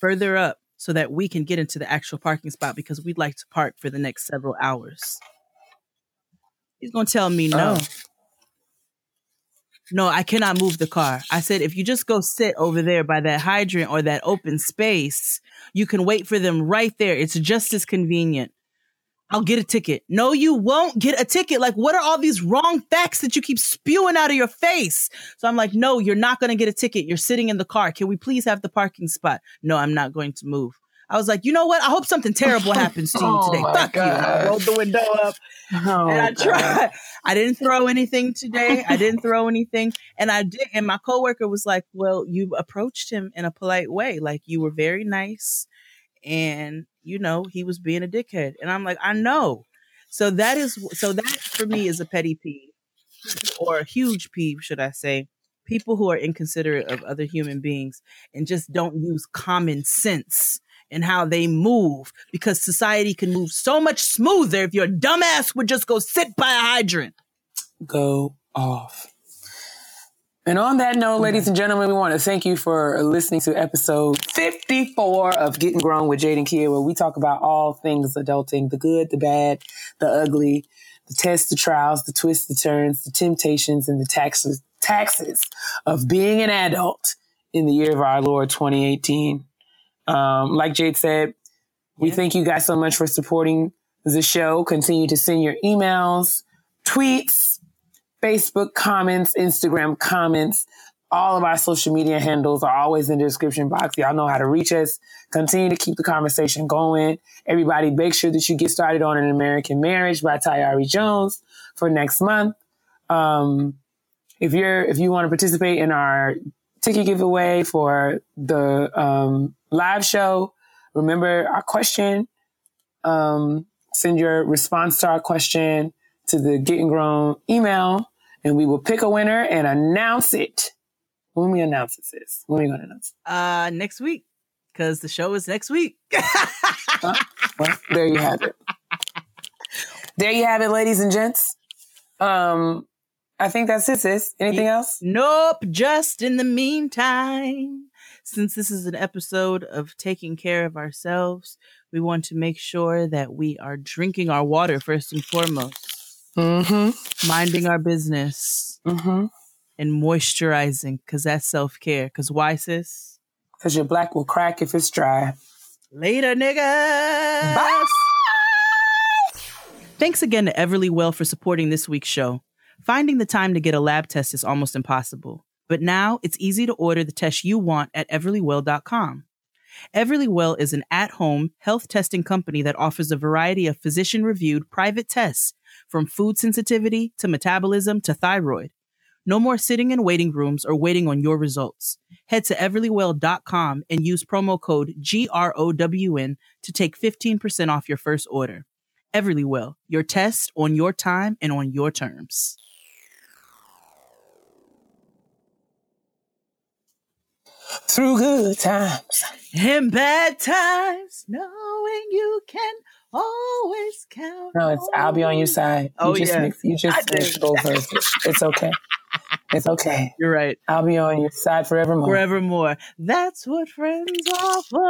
further up so that we can get into the actual parking spot because we'd like to park for the next several hours. He's going to tell me no. Oh. No, I cannot move the car. I said, if you just go sit over there by that hydrant or that open space, you can wait for them right there. It's just as convenient. I'll get a ticket. No, you won't get a ticket. Like, what are all these wrong facts that you keep spewing out of your face? So I'm like, no, you're not going to get a ticket. You're sitting in the car. Can we please have the parking spot? No, I'm not going to move. I was like, you know what? I hope something terrible happens to you oh today. Fuck God. you. I rolled the window up oh and I tried. I didn't throw anything today. I didn't throw anything. And I did. And my coworker was like, well, you approached him in a polite way. Like you were very nice. And, you know, he was being a dickhead. And I'm like, I know. So that is, so that for me is a petty peeve or a huge peeve, should I say people who are inconsiderate of other human beings and just don't use common sense in how they move because society can move so much smoother if your dumbass would just go sit by a hydrant.
Go off. And on that note, ladies and gentlemen, we want to thank you for listening to episode 54 of Getting Grown with Jade and Kia, where we talk about all things adulting the good, the bad, the ugly, the tests, the trials, the twists, the turns, the temptations, and the taxes taxes of being an adult in the year of our Lord 2018. Um, like Jade said, we yeah. thank you guys so much for supporting the show. Continue to send your emails, tweets, Facebook comments, Instagram comments. All of our social media handles are always in the description box. Y'all know how to reach us. Continue to keep the conversation going. Everybody, make sure that you get started on an American Marriage by Tayari Jones for next month. Um, if you're if you want to participate in our ticket giveaway for the um, live show, remember our question. Um, send your response to our question to the Getting Grown email, and we will pick a winner and announce it. When we announce it, sis. When are we to announce
it? Uh, next week, because the show is next week.
well, there you have it. There you have it, ladies and gents. Um, I think that's it, sis. Anything else?
Nope. Just in the meantime, since this is an episode of taking care of ourselves, we want to make sure that we are drinking our water first and foremost. Mm-hmm. Minding our business. Mm-hmm. And moisturizing, because that's self care. Because why, sis?
Because your black will crack if it's dry.
Later, nigga. Bye. Thanks again to Everlywell for supporting this week's show. Finding the time to get a lab test is almost impossible, but now it's easy to order the test you want at everlywell.com. Everlywell is an at home health testing company that offers a variety of physician reviewed private tests from food sensitivity to metabolism to thyroid. No more sitting in waiting rooms or waiting on your results. Head to everlywell.com and use promo code GROWN to take 15% off your first order. Everlywell, your test on your time and on your terms.
through good times
and bad times, knowing you can always count.
No, it's I'll be on your side. You oh just yeah, mix, you just mix both verses. It's okay. It's okay.
You're right.
I'll be on your side forevermore.
Forevermore. That's what friends are for.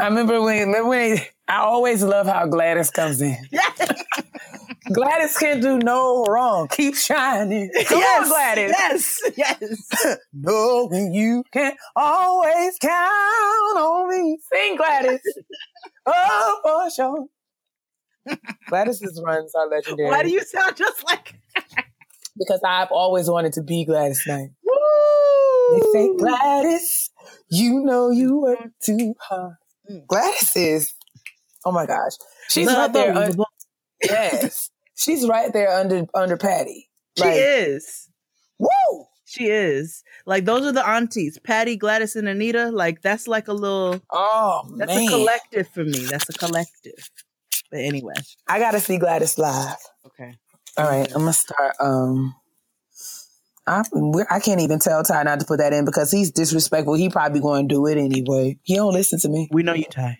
I remember when, remember when I always love how Gladys comes in. Gladys can do no wrong. Keep shining. Come yes, on, Gladys.
Yes, yes.
Knowing you can always count on me. Sing, Gladys. oh, for sure. Gladys's runs are legendary.
Why do you sound just like?
because I've always wanted to be Gladys Knight. Woo! They say Gladys, you know you work too hard. Mm. Gladys is, oh my gosh, she's right there. Un- yes, she's right there under under Patti.
She like, is.
Woo!
She is. Like those are the aunties, Patti, Gladys, and Anita. Like that's like a little.
Oh
that's
man.
a collective for me. That's a collective. But anyway,
I gotta see Gladys live.
Okay.
All right, I'm gonna start. Um, I I can't even tell Ty not to put that in because he's disrespectful. He probably going to do it anyway. He don't listen to me.
We know you, Ty.